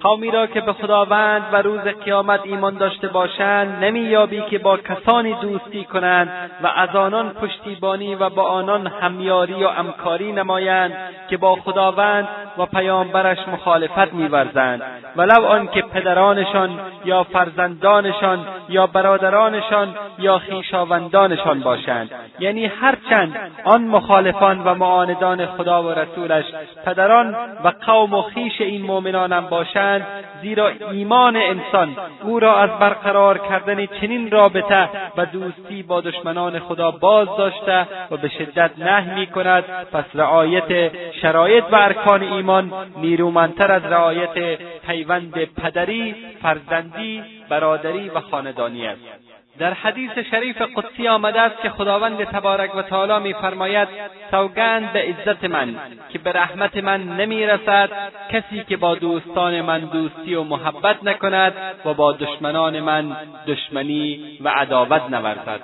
قومی را که به خداوند و روز قیامت ایمان داشته باشند نمییابی که با کسانی دوستی کنند و از آنان پشتیبانی و با آنان همیاری و امکاری نمایند که با خداوند و پیامبرش مخالفت میورزند. ولو آنکه پدرانشان یا فرزندانشان یا برادرانشان یا خویشاوندانشان باشند. یعنی هرچند آن مخالفان و معاندان خدا و رسولش پدران و قوم و خویش این مؤمنانم باشند زیرا ایمان انسان. او را از برقرار کردن چنین رابطه و دوستی با دشمنان خدا باز داشته و به شدت نهی می کند. پس رعایت شرایط و ارکان ایمان نیرومندتر از رعایت پیوند پدری فرزندی برادری و خاندانی است. در حدیث شریف قدسی آمده است که خداوند تبارک و تعالی میفرماید سوگند به عزت من که به رحمت من نمی‌رسد کسی که با دوستان من دوستی و محبت نکند و با دشمنان من دشمنی و عداوت نورزد.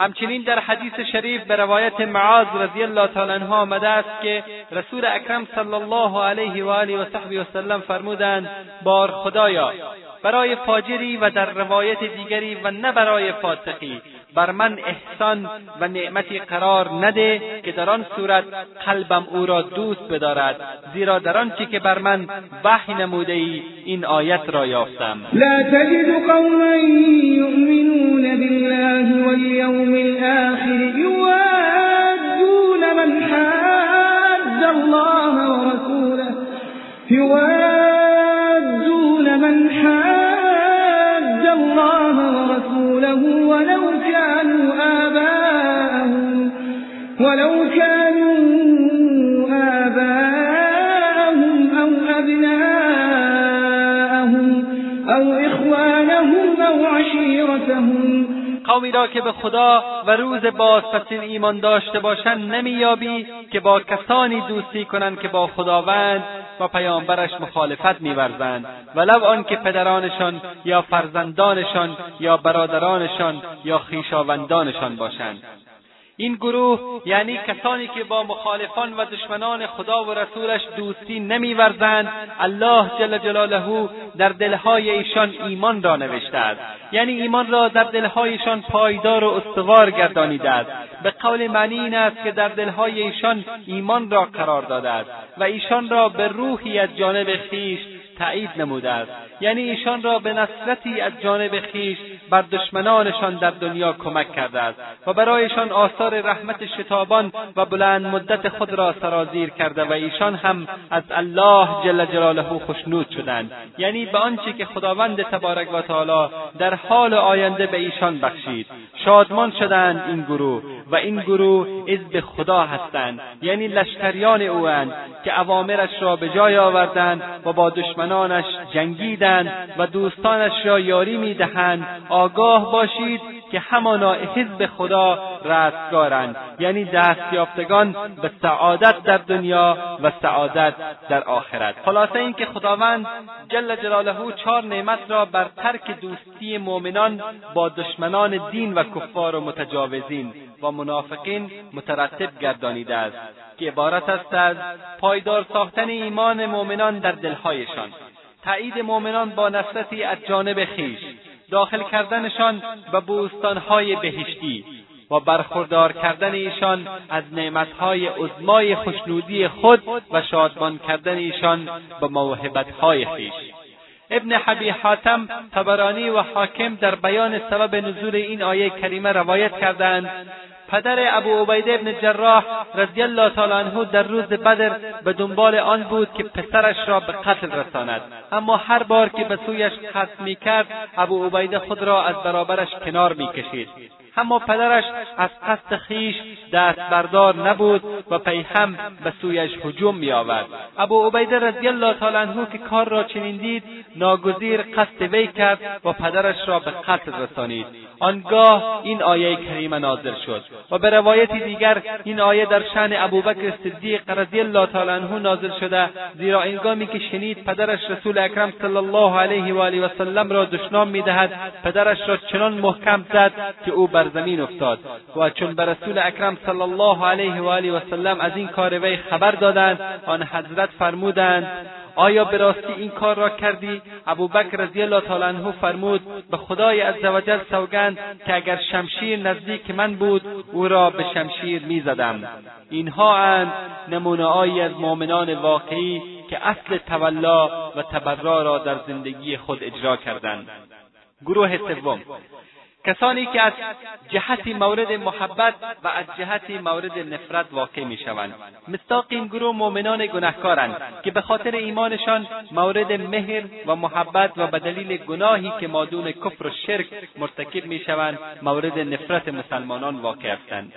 همچنین در حدیث شریف به روایت معاذ رضی الله تعالی عنه آمده است که رسول اکرم صلی الله علیه و آله و صحبه وسلم فرمودند بار خدایا برای فاجری و در روایت دیگری و نه برای فاسقی بر من احسان و نعمتی قرار نده که در آن صورت قلبم او را دوست بدارد زیرا در آنچه که بر من وحی نموده ای این آیت را یافتم. لا تجد قوما یؤمنون. بالله والیوم الآخر یوادون من حاد الله ورسوله. يوادون من حاد الله ورسوله ولو قومی را که به خدا و روز بازپسین ایمان داشته باشند نمییابی که با کسانی دوستی کنند که با خداوند و پیامبرش مخالفت میورزند. ولو آنکه پدرانشان یا فرزندانشان یا برادرانشان یا خویشاوندانشان باشند. این گروه یعنی کسانی که با مخالفان و دشمنان خدا و رسولش دوستی نمیورزند الله جل جلاله در دلهای ایشان ایمان را نوشته است. یعنی ایمان را در دلهایشان پایدار و استوار گردانیده است. به قول معنی این است که در دلهای ایشان ایمان را قرار داده است و ایشان را به روحی از جانب خویش تایید نموده است. یعنی ایشان را به نصرتی از جانب خویش بر دشمنانشان در دنیا کمک کرده است و برایشان آثار رحمت شتابان و بلند مدت خود را سرازیر کرده و ایشان هم از الله جل جلاله خشنود شدند. یعنی به آنچه که خداوند تبارک و تعالی در حال آینده به ایشان بخشید. شادمان شدند این گروه و این گروه حزب خدا هستند. یعنی لشکریان اوند که اوامرش را به جای آوردند و با دشمنانش جنگیدند و دوستانش را یاری می‌دهند. آگاه باشید که همانا حزب خدا رستگارند. یعنی دستیافتگان به سعادت در دنیا و سعادت در آخرت. خلاصه اینکه خداوند جل جلاله چهار نعمت را بر ترک دوستی مؤمنان با دشمنان دین و کفار و متجاوزین و منافقین مترتب گردانیده است. که عبارت است از پایدار ساختن ایمان مؤمنان در دلهایشان. تایید مؤمنان با نصرتی از جانب خویش داخل کردنشان به بوستانهای بهشتی و برخوردار کردن ایشان از نعمتهای عظمای خوشنودی خود و شادمان کردن ایشان به موهبتهای خویش ابن حبی حاتم تبرانی و حاکم در بیان سبب نزول این آیه کریمه روایت کردند پدر ابو عبیده ابن جراح رضی الله تعالی عنه در روز بدر به دنبال آن بود که پسرش را به قتل رساند. اما هر بار که به سویش قصد می‌کرد ابو عبیده خود را از برابرش کنار می‌کشید. اما پدرش از قصد خویش دست بردار نبود و پی هم به سویش هجوم میآورد. ابو عبیده رضی الله تعالی عنه که کار را چنین دید ناگزیر قصد وی کرد و پدرش را به قتل رسانید. آنگاه این آیه کریمه نازل شد و به روایتی دیگر این آیه در شأن ابوبکر صدیق رضی الله تعالی عنه نازل شده زیرا انگامی که شنید پدرش رسول اکرم صلی الله علیه و آله و سلم را دشنام می‌دهد پدرش را چنان محکم زد که او بر زمین افتاد و چون به رسول اکرم صلی الله علیه و آله و سلم از این کار وی خبر دادند آن حضرت فرمودند آیا به راستی این کار را کردی؟ ابوبکر رضی الله تعالی عنه فرمود به خدای عزوجل سوگند که اگر شمشیر نزدیک من بود او را به شمشیر می‌زدم. اینها اند نمونههایی از مؤمنان واقعی که اصل تولا و تبرا را در زندگی خود اجرا کردند. گروه سوم. کسانی که از جهتی مورد محبت و از جهتی مورد نفرت واقع می‌شوند. مستاق این گروه مؤمنان گنهکارند که به خاطر ایمانشان مورد مهر و محبت و به دلیل گناهی که مادون کفر و شرک مرتکب می‌شوند مورد نفرت مسلمانان واقع هستند.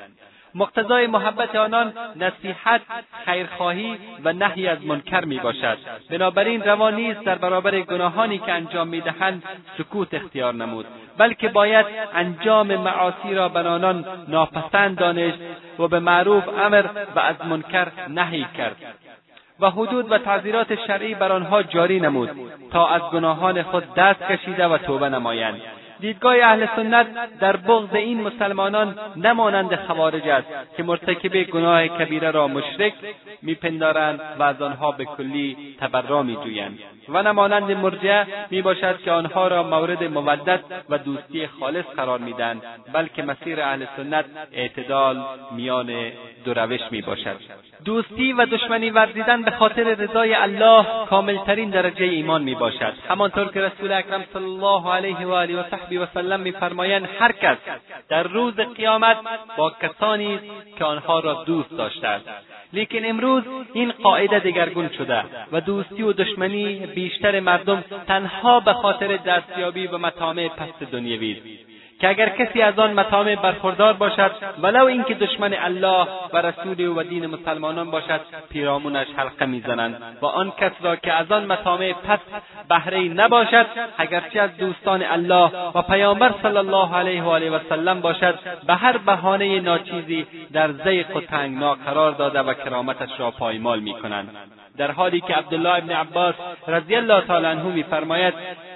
مقتضای محبت آنان نصیحت خیرخواهی و نهی از منکر می باشد بنابراین روا نیست در برابر گناهانی که انجام می‌دهند سکوت اختیار نمود. بلکه باید انجام معاصی را بر آنان ناپسند دانشت و به معروف امر و از منکر نهی کرد. و حدود و تعذیرات شرعی بر آنها جاری نمود تا از گناهان خود دست کشیده و توبه نمایند. دیدگاه اهل سنت در بغض این مسلمانان نمانند خوارج است که مرتکب گناه کبیره را مشرک میپندارند و از آنها به کلی تبرا میجویند و نمانند مرجعه می‌باشد که آنها را مورد مودت و دوستی خالص قرار می‌دهند بلکه مسیر اهل سنت اعتدال میان دو روش می‌باشد. دوستی و دشمنی ورزیدن به خاطر رضای الله کاملترین درجه ایمان می باشد همانطور که رسول اکرم صلی الله علیه و آله و و سلم میفرمایند هر کس در روز قیامت با کسانی است که آنها را دوست داشته است. لیکن امروز این قاعده دگرگون شده و دوستی و دشمنی بیشتر مردم تنها به خاطر دستیابی و مطامع پست دنیوی است. که اگر کسی از آن مطامع برخوردار باشد ولو اینکه دشمن الله و رسول و دین مسلمانان باشد پیرامونش حلقه می‌زنند. و آن کس را که از آن مطامع پس بهره نباشد اگرچه از دوستان الله و پیامبر صلی الله علیه و آله و سلم باشد به هر بهانه ناچیزی در ضیق و تنگنا قرار داده و کرامتش را پایمال می‌کنند. در حالی که عبدالله ابن عباس رضی الله تعالی عنه میفرماید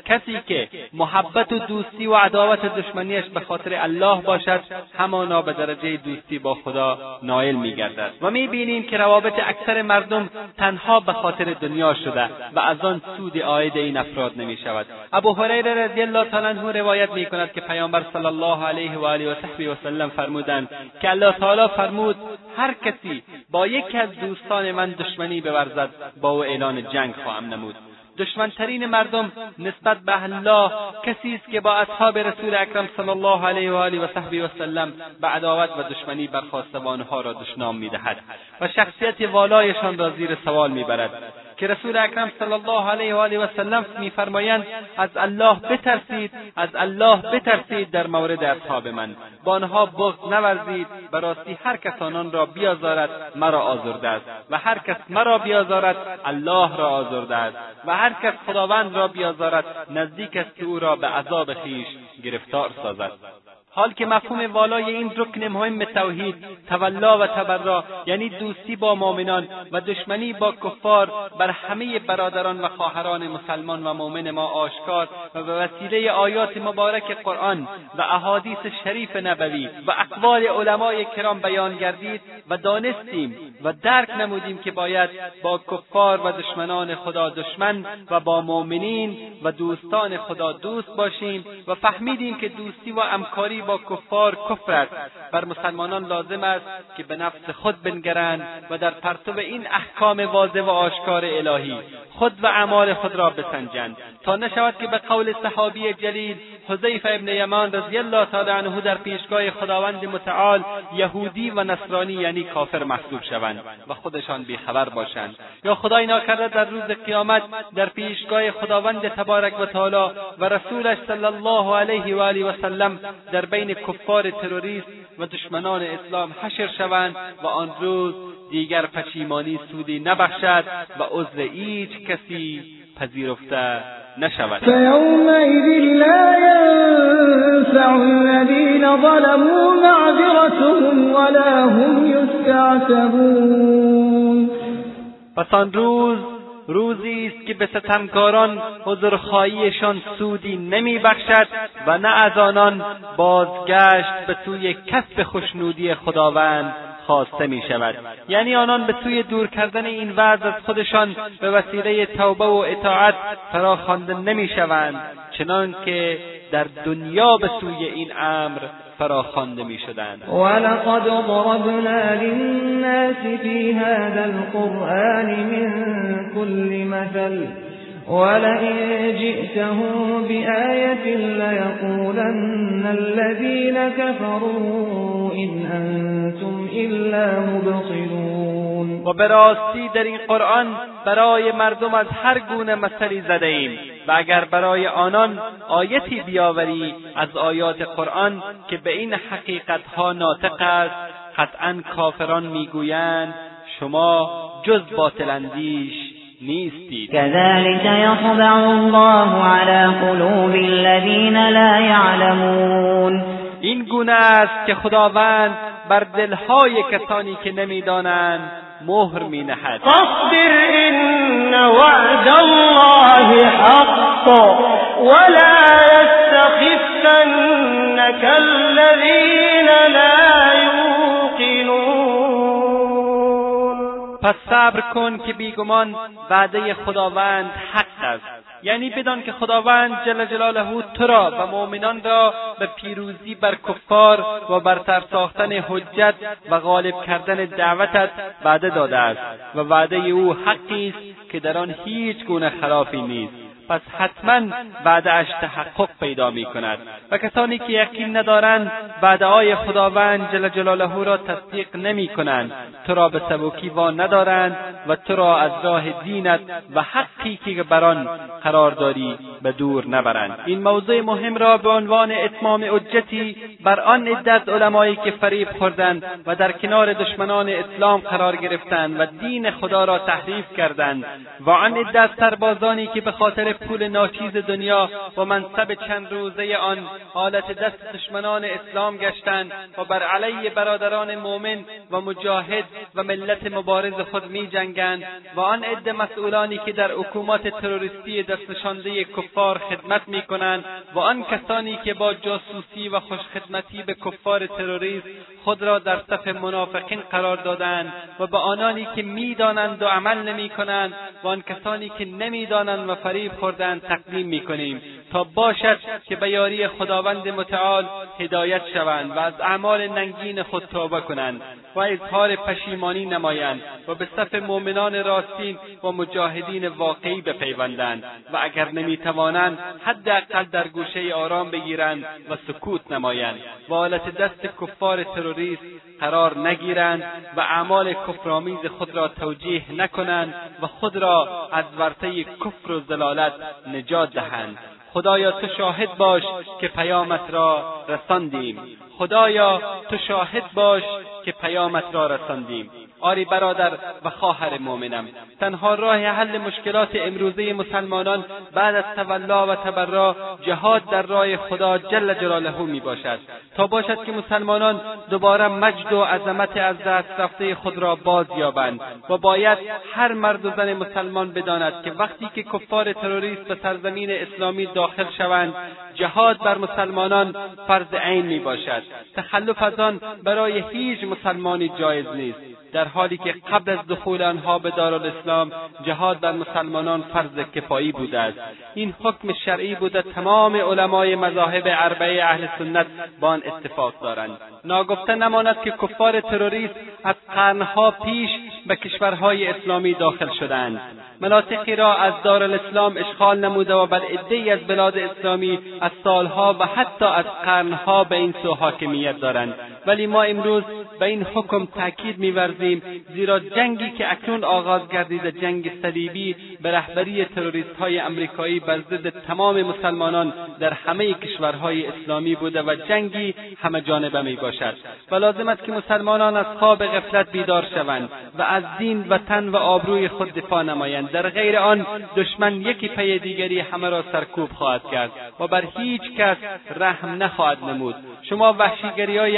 کسی که محبت و دوستی و عداوت دشمنیش به خاطر الله باشد همانا به درجه دوستی با خدا نایل میگردد. و می‌بینیم که روابط اکثر مردم تنها به خاطر دنیا شده و از آن سود عاید این افراد نمی‌شود. ابو هریره رضی الله تعالی عنه روایت می‌کند که پیامبر صلی الله علیه و آله و صحبه وسلم فرمودند که الله تعالی فرمود هر کسی با یکی از دوستان من دشمنی بورزد با او اعلان جنگ خواهم نمود. دشمنترین مردم نسبت به الله کسی است که با اصحاب رسول اکرم صلی الله علیه و آله و صحبه وسلم به عداوت و دشمنی آنها را دشنام می‌دهد و شخصیت والایشان را زیر سوال می‌برد که رسول اکرم صلی الله علیه و آله و سلم میفرمایند از الله بترسید از الله بترسید در مورد اصحاب من. با آنها بغض نورزید به راستی هر کس آنان را بیازارد مرا آزرده است. و هر کس مرا بیازارد الله را آزرده است. و هر کس خداوند را بیازارد نزدیک است که او را به عذاب خویش گرفتار سازد. حال که مفهوم والای این رکن مهم توحید تولا و تبرا یعنی دوستی با مؤمنان و دشمنی با کفار بر همه برادران و خواهران مسلمان و مؤمن ما آشکار و به وسیله آیات مبارک قرآن و احادیث شریف نبوی و اقوال علمای کرام بیان گردید و دانستیم و درک نمودیم که باید با کفار و دشمنان خدا دشمن و با مؤمنین و دوستان خدا دوست باشیم و فهمیدیم که دوستی و همکاری با کفار کفر است. بر مسلمانان لازم است که به نفس خود بنگرند و در پرتو این احکام واضح و آشکار الهی خود و اعمال خود را بسنجند. تا نشود که به قول صحابی جلیل حذیفه ابن یمان رضی الله تعالی عنه در پیشگاه خداوند متعال یهودی و نصرانی یعنی کافر محسوب شوند و خودشان بیخبر باشند. یا خدای ناکرده در روز قیامت در پیشگاه خداوند تبارک و تعالی و رسولش صلی الله علیه و آله و سلم در بین کفار تروریست و دشمنان اسلام حشر شوند و آن روز دیگر پشیمانی سودی نبخشد و عذر هیچ کسی پذیرفته نشود. فیومئذ لا ینفع الذین ظلموا معذرتهم ولا هم یستعتبون. پس آن روز روزی است که به ستمکاران عذرخواهیشان سودی نمیبخشد و نه از آنان بازگشت به سوی کسب خوشنودی خداوند خواسته می شود یعنی آنان به سوی دور کردن این وضع از خودشان به وسیله توبه و اطاعت فراخوانده نمی شوند چنان که در دنیا به سوی این امر فراخوانده می شدند ولقد ضربنا للناس في هذا القرآن من كل مثل ولئن جئتهم بآية ليقولن الذين كفروا إن أنتم إلا مبطلون. و به راستی در این قرآن برای مردم از هر گونه مثلی زده ایم و اگر برای آنان آیتی بیاوری از آیات قرآن که به این حقیقتها ناطق است قطعا کافران می‌گویند شما جز باطل اندیش نیستید. كذلك يطبع الله على قلوب الذين لا يعلمون این گونه است که خداوند بر دلهای کسانی که نمی‌دانند مهر می نهد فاصبر إن وعد الله حق. ولا يستخفنك الذين لا يوقنون. پس صبر کن که بیگمان وعده خداوند حق است. یعنی بدان که خداوند جل جلاله تو را و مؤمنان را به پیروزی بر کفار و برتر ساختن حجت و غالب کردن دعوتت وعده داده است و وعده او حقی است که در آن هیچ گونه خلافی نیست. پس حتما وعدهاش تحقق پیدا می کند و کسانی که یقین ندارند وعدههای خداوند جل جلاله را تصدیق نمی کنند تو را به سبکی وا ندارند و تو را از راه دینت و حقی که بر آن قرار داری به دور نبرند. این موضوع مهم را به عنوان اتمام حجتی بر آن عدت علمایی که فریب خوردند و در کنار دشمنان اسلام قرار گرفتند و دین خدا را تحریف کردند. و آن عدت سربازانی که به خاطر پول ناچیز دنیا و منصب چند روزه آن حالت دست دشمنان اسلام گشتند و بر علیه برادران مؤمن و مجاهد و ملت مبارز خود می جنگند و آن عده مسئولانی که در حکومات تروریستی دستنشانده کفار خدمت می کنند و آن کسانی که با جاسوسی و خوشخدمتی به کفار تروریست خود را در صف منافقین قرار دادند و به آنانی که می‌دانند و عمل نمی کنند و آن کسانی که نمی‌دانند و فریب خوردند تقدیم می کنیم تا باشد که به یاری خداوند متعال هدایت شوند و از اعمال ننگین خود توبه کنند و اظهار پشیمانی نمایند و به صف مؤمنان راستین و مجاهدین واقعی بپیوندند و اگر نمی‌توانند حداقل در گوشه آرام بگیرند و سکوت نمایند و حالت دست کفار تروریست قرار نگیرند و اعمال کفرآمیز خود را توجیه نکنند و خود را از ورطه کفر و ضلالت نجات دهند. خدایا تو شاهد باش که پیامت را رساندیم. خدایا تو شاهد باش که پیامت را رساندیم. آری برادر و خواهر مؤمنم. تنها راه حل مشکلات امروزه مسلمانان بعد از تولا و تبرا جهاد در راه خدا جل جلاله می باشد تا باشد که مسلمانان دوباره مجد و عظمت از دست رفته خود را باز یابند و باید هر مرد و زن مسلمان بداند که وقتی که کفار تروریست به سرزمین اسلامی داخل شوند جهاد بر مسلمانان فرض عین می باشد تخلف از آن برای هیچ مسلمانی جایز نیست. در حالی که قبل از دخول آنها به دارالاسلام جهاد بر مسلمانان فرض کفایی بوده است. این حکم شرعی بوده تمام علمای مذاهب اربعه اهل سنت با آن اتفاق دارند. ناگفته نماند که کفار تروریست از قرنها پیش به کشورهای اسلامی داخل شدند مناطقی را از دارالاسلام اشغال نموده و بر عدهای از بلاد اسلامی از سالها و حتی از قرنها به این سو حاکمیت دارند. ولی ما امروز به این حکم تاکید میورزیم زیرا جنگی که اکنون آغاز گردیده جنگ صلیبی به رهبری تروریستهای امریکایی بر ضد تمام مسلمانان در همه کشورهای اسلامی بوده و جنگی همه جانبه می و لازم است که مسلمانان از خواب غفلت بیدار شوند و از دین و تن و آبروی خود دفاع نمایند. در غیر آن دشمن یکی پی دیگری همه را سرکوب خواهد کرد و بر هیچ کس رحم نخواهد نمود. شما وحشیگری های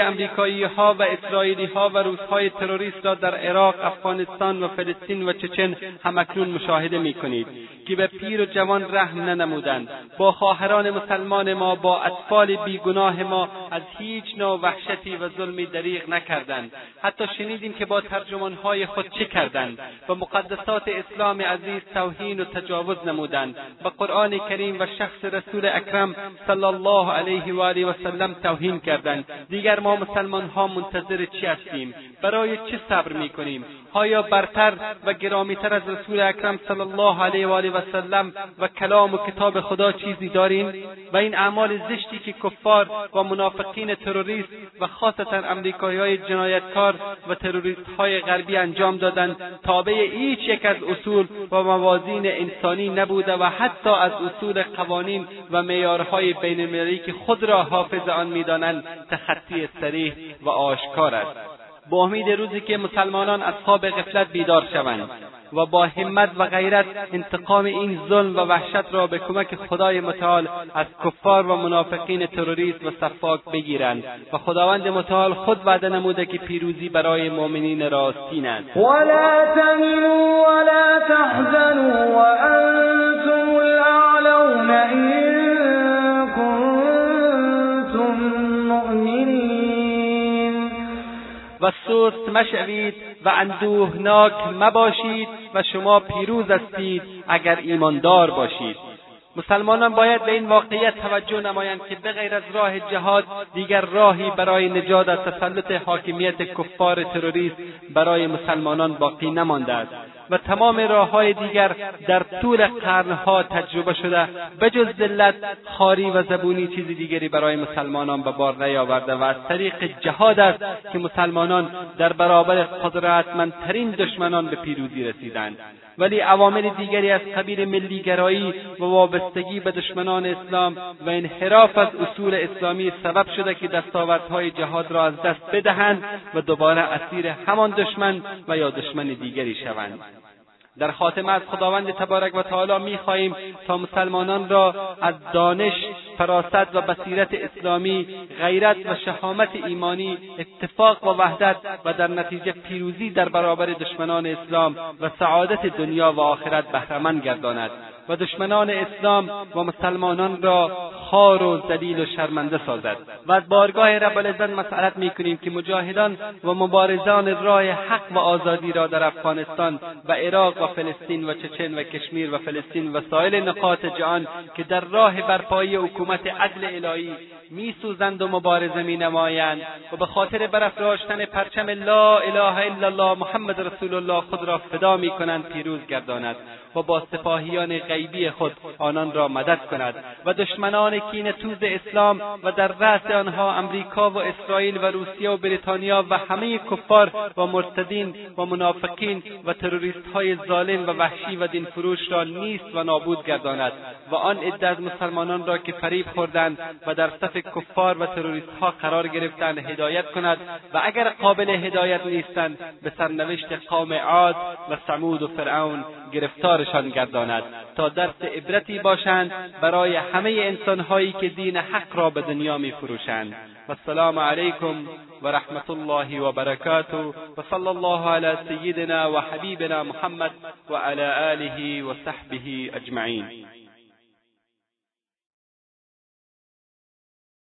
و اسرائیلی ها و روسهای تروریست در عراق افغانستان و فلسطین و چچن همکنون مشاهده می کنید که به پیر و جوان رحم ننمودند. با خواهران مسلمان ما با اطفال بیگناه ما از هیچ نوع وحشتی و ظلمی دریغ نکردند. حتی شنیدیم که با ترجمانهای خود چه کردند و مقدسات اسلام عزیز توهین و تجاوز نمودند. و قرآن کریم و شخص رسول اکرم صلی الله علیه و آله و سلم توهین کردند. دیگر ما مسلمان ها منتظر چی هستیم؟ برای چه صبر می‌کنیم. آیا برتر و گرامیتر از رسول اکرم صلی الله علیه و آله و سلم و کلام و کتاب خدا چیزی داریم؟ و این اعمال زشتی که کفار و منافقین تروریست و خاصتا امریکاییهای جنایتکار و تروریستهای غربی انجام دادند تابع هیچ یک از اصول و موازین انسانی نبوده و حتی از اصول قوانین و معیارهای بینالمللی که خود را حافظ آن می‌دانند تخطی صریح و آشکار است. به امید روزی که مسلمانان از خواب غفلت بیدار شوند و با همت و غیرت انتقام این ظلم و وحشت را به کمک خدای متعال از کفار و منافقین تروریست و صفاک بگیرند و خداوند متعال خود وعده نموده که پیروزی برای مؤمنین راستین است. ولا تهنوا ولا تحزنوا و سست مشوید و اندوهناک مباشید و شما پیروز هستید اگر ایماندار باشید. مسلمانان باید به این واقعیت توجه نمایند که بغیر از راه جهاد دیگر راهی برای نجات از تسلط حاکمیت کفار تروریست برای مسلمانان باقی نمانده است. و تمام راههای دیگر در طول قرنها تجربه شده. بجز ذلت خاری و زبونی چیز دیگری برای مسلمانان به بار نیاورده و از طریق جهاد است که مسلمانان در برابر قدرتمندترین دشمنان به پیروزی رسیدند. ولی عوامل دیگری از قبیل ملیگرایی و وابستگی به دشمنان اسلام و انحراف از اصول اسلامی سبب شده که دستاوردهای جهاد را از دست بدهند و دوباره اسیر همان دشمن و یا دشمن دیگری شوند. در خاتمه از خداوند تبارک و تعالی می‌خواهیم تا مسلمانان را از دانش فراست و بصیرت اسلامی غیرت و شهامت ایمانی اتفاق و وحدت و در نتیجه پیروزی در برابر دشمنان اسلام و سعادت دنیا و آخرت بهرهمند گرداند. و دشمنان اسلام و مسلمانان را خار و ذلیل و شرمنده سازد. و از بارگاه رب العزت مسئلت می‌کنیم که مجاهدان و مبارزان راه حق و آزادی را در افغانستان و عراق و فلسطین و چچن و کشمیر و فلسطین و سایر نقاط جهان که در راه برپایی حکومت عدل الهی میسوزند و مبارزه مینمایند و به خاطر برافراشتن پرچم لا اله الا الله محمد رسول الله خود را فدا می‌کنند پیروز گرداند و با سپاهیان غیبی خود آنان را مدد کند و دشمنان کین توز اسلام و در رأس آنها امریکا و اسرائیل و روسیه و بریتانیا و همه کفار و مرتدین و منافقین و تروریستهای ظالم و وحشی و دین فروش را نیست و نابود گرداند و آن عده از مسلمانان را که فریب خوردند و در صف کفار و تروریستها قرار گرفتند هدایت کند و اگر قابل هدایت نیستند به سرنوشت قوم عاد و سمود و فرعون گرفتارشان گرداند تا درس عبرتی باشند برای همه انسانهایی که دین حق را به دنیا میفروشند. والسلام علیکم ورحمة الله وبركاته وصلى الله على سيدنا وحبيبنا محمد وعلى آله وصحبه أجمعين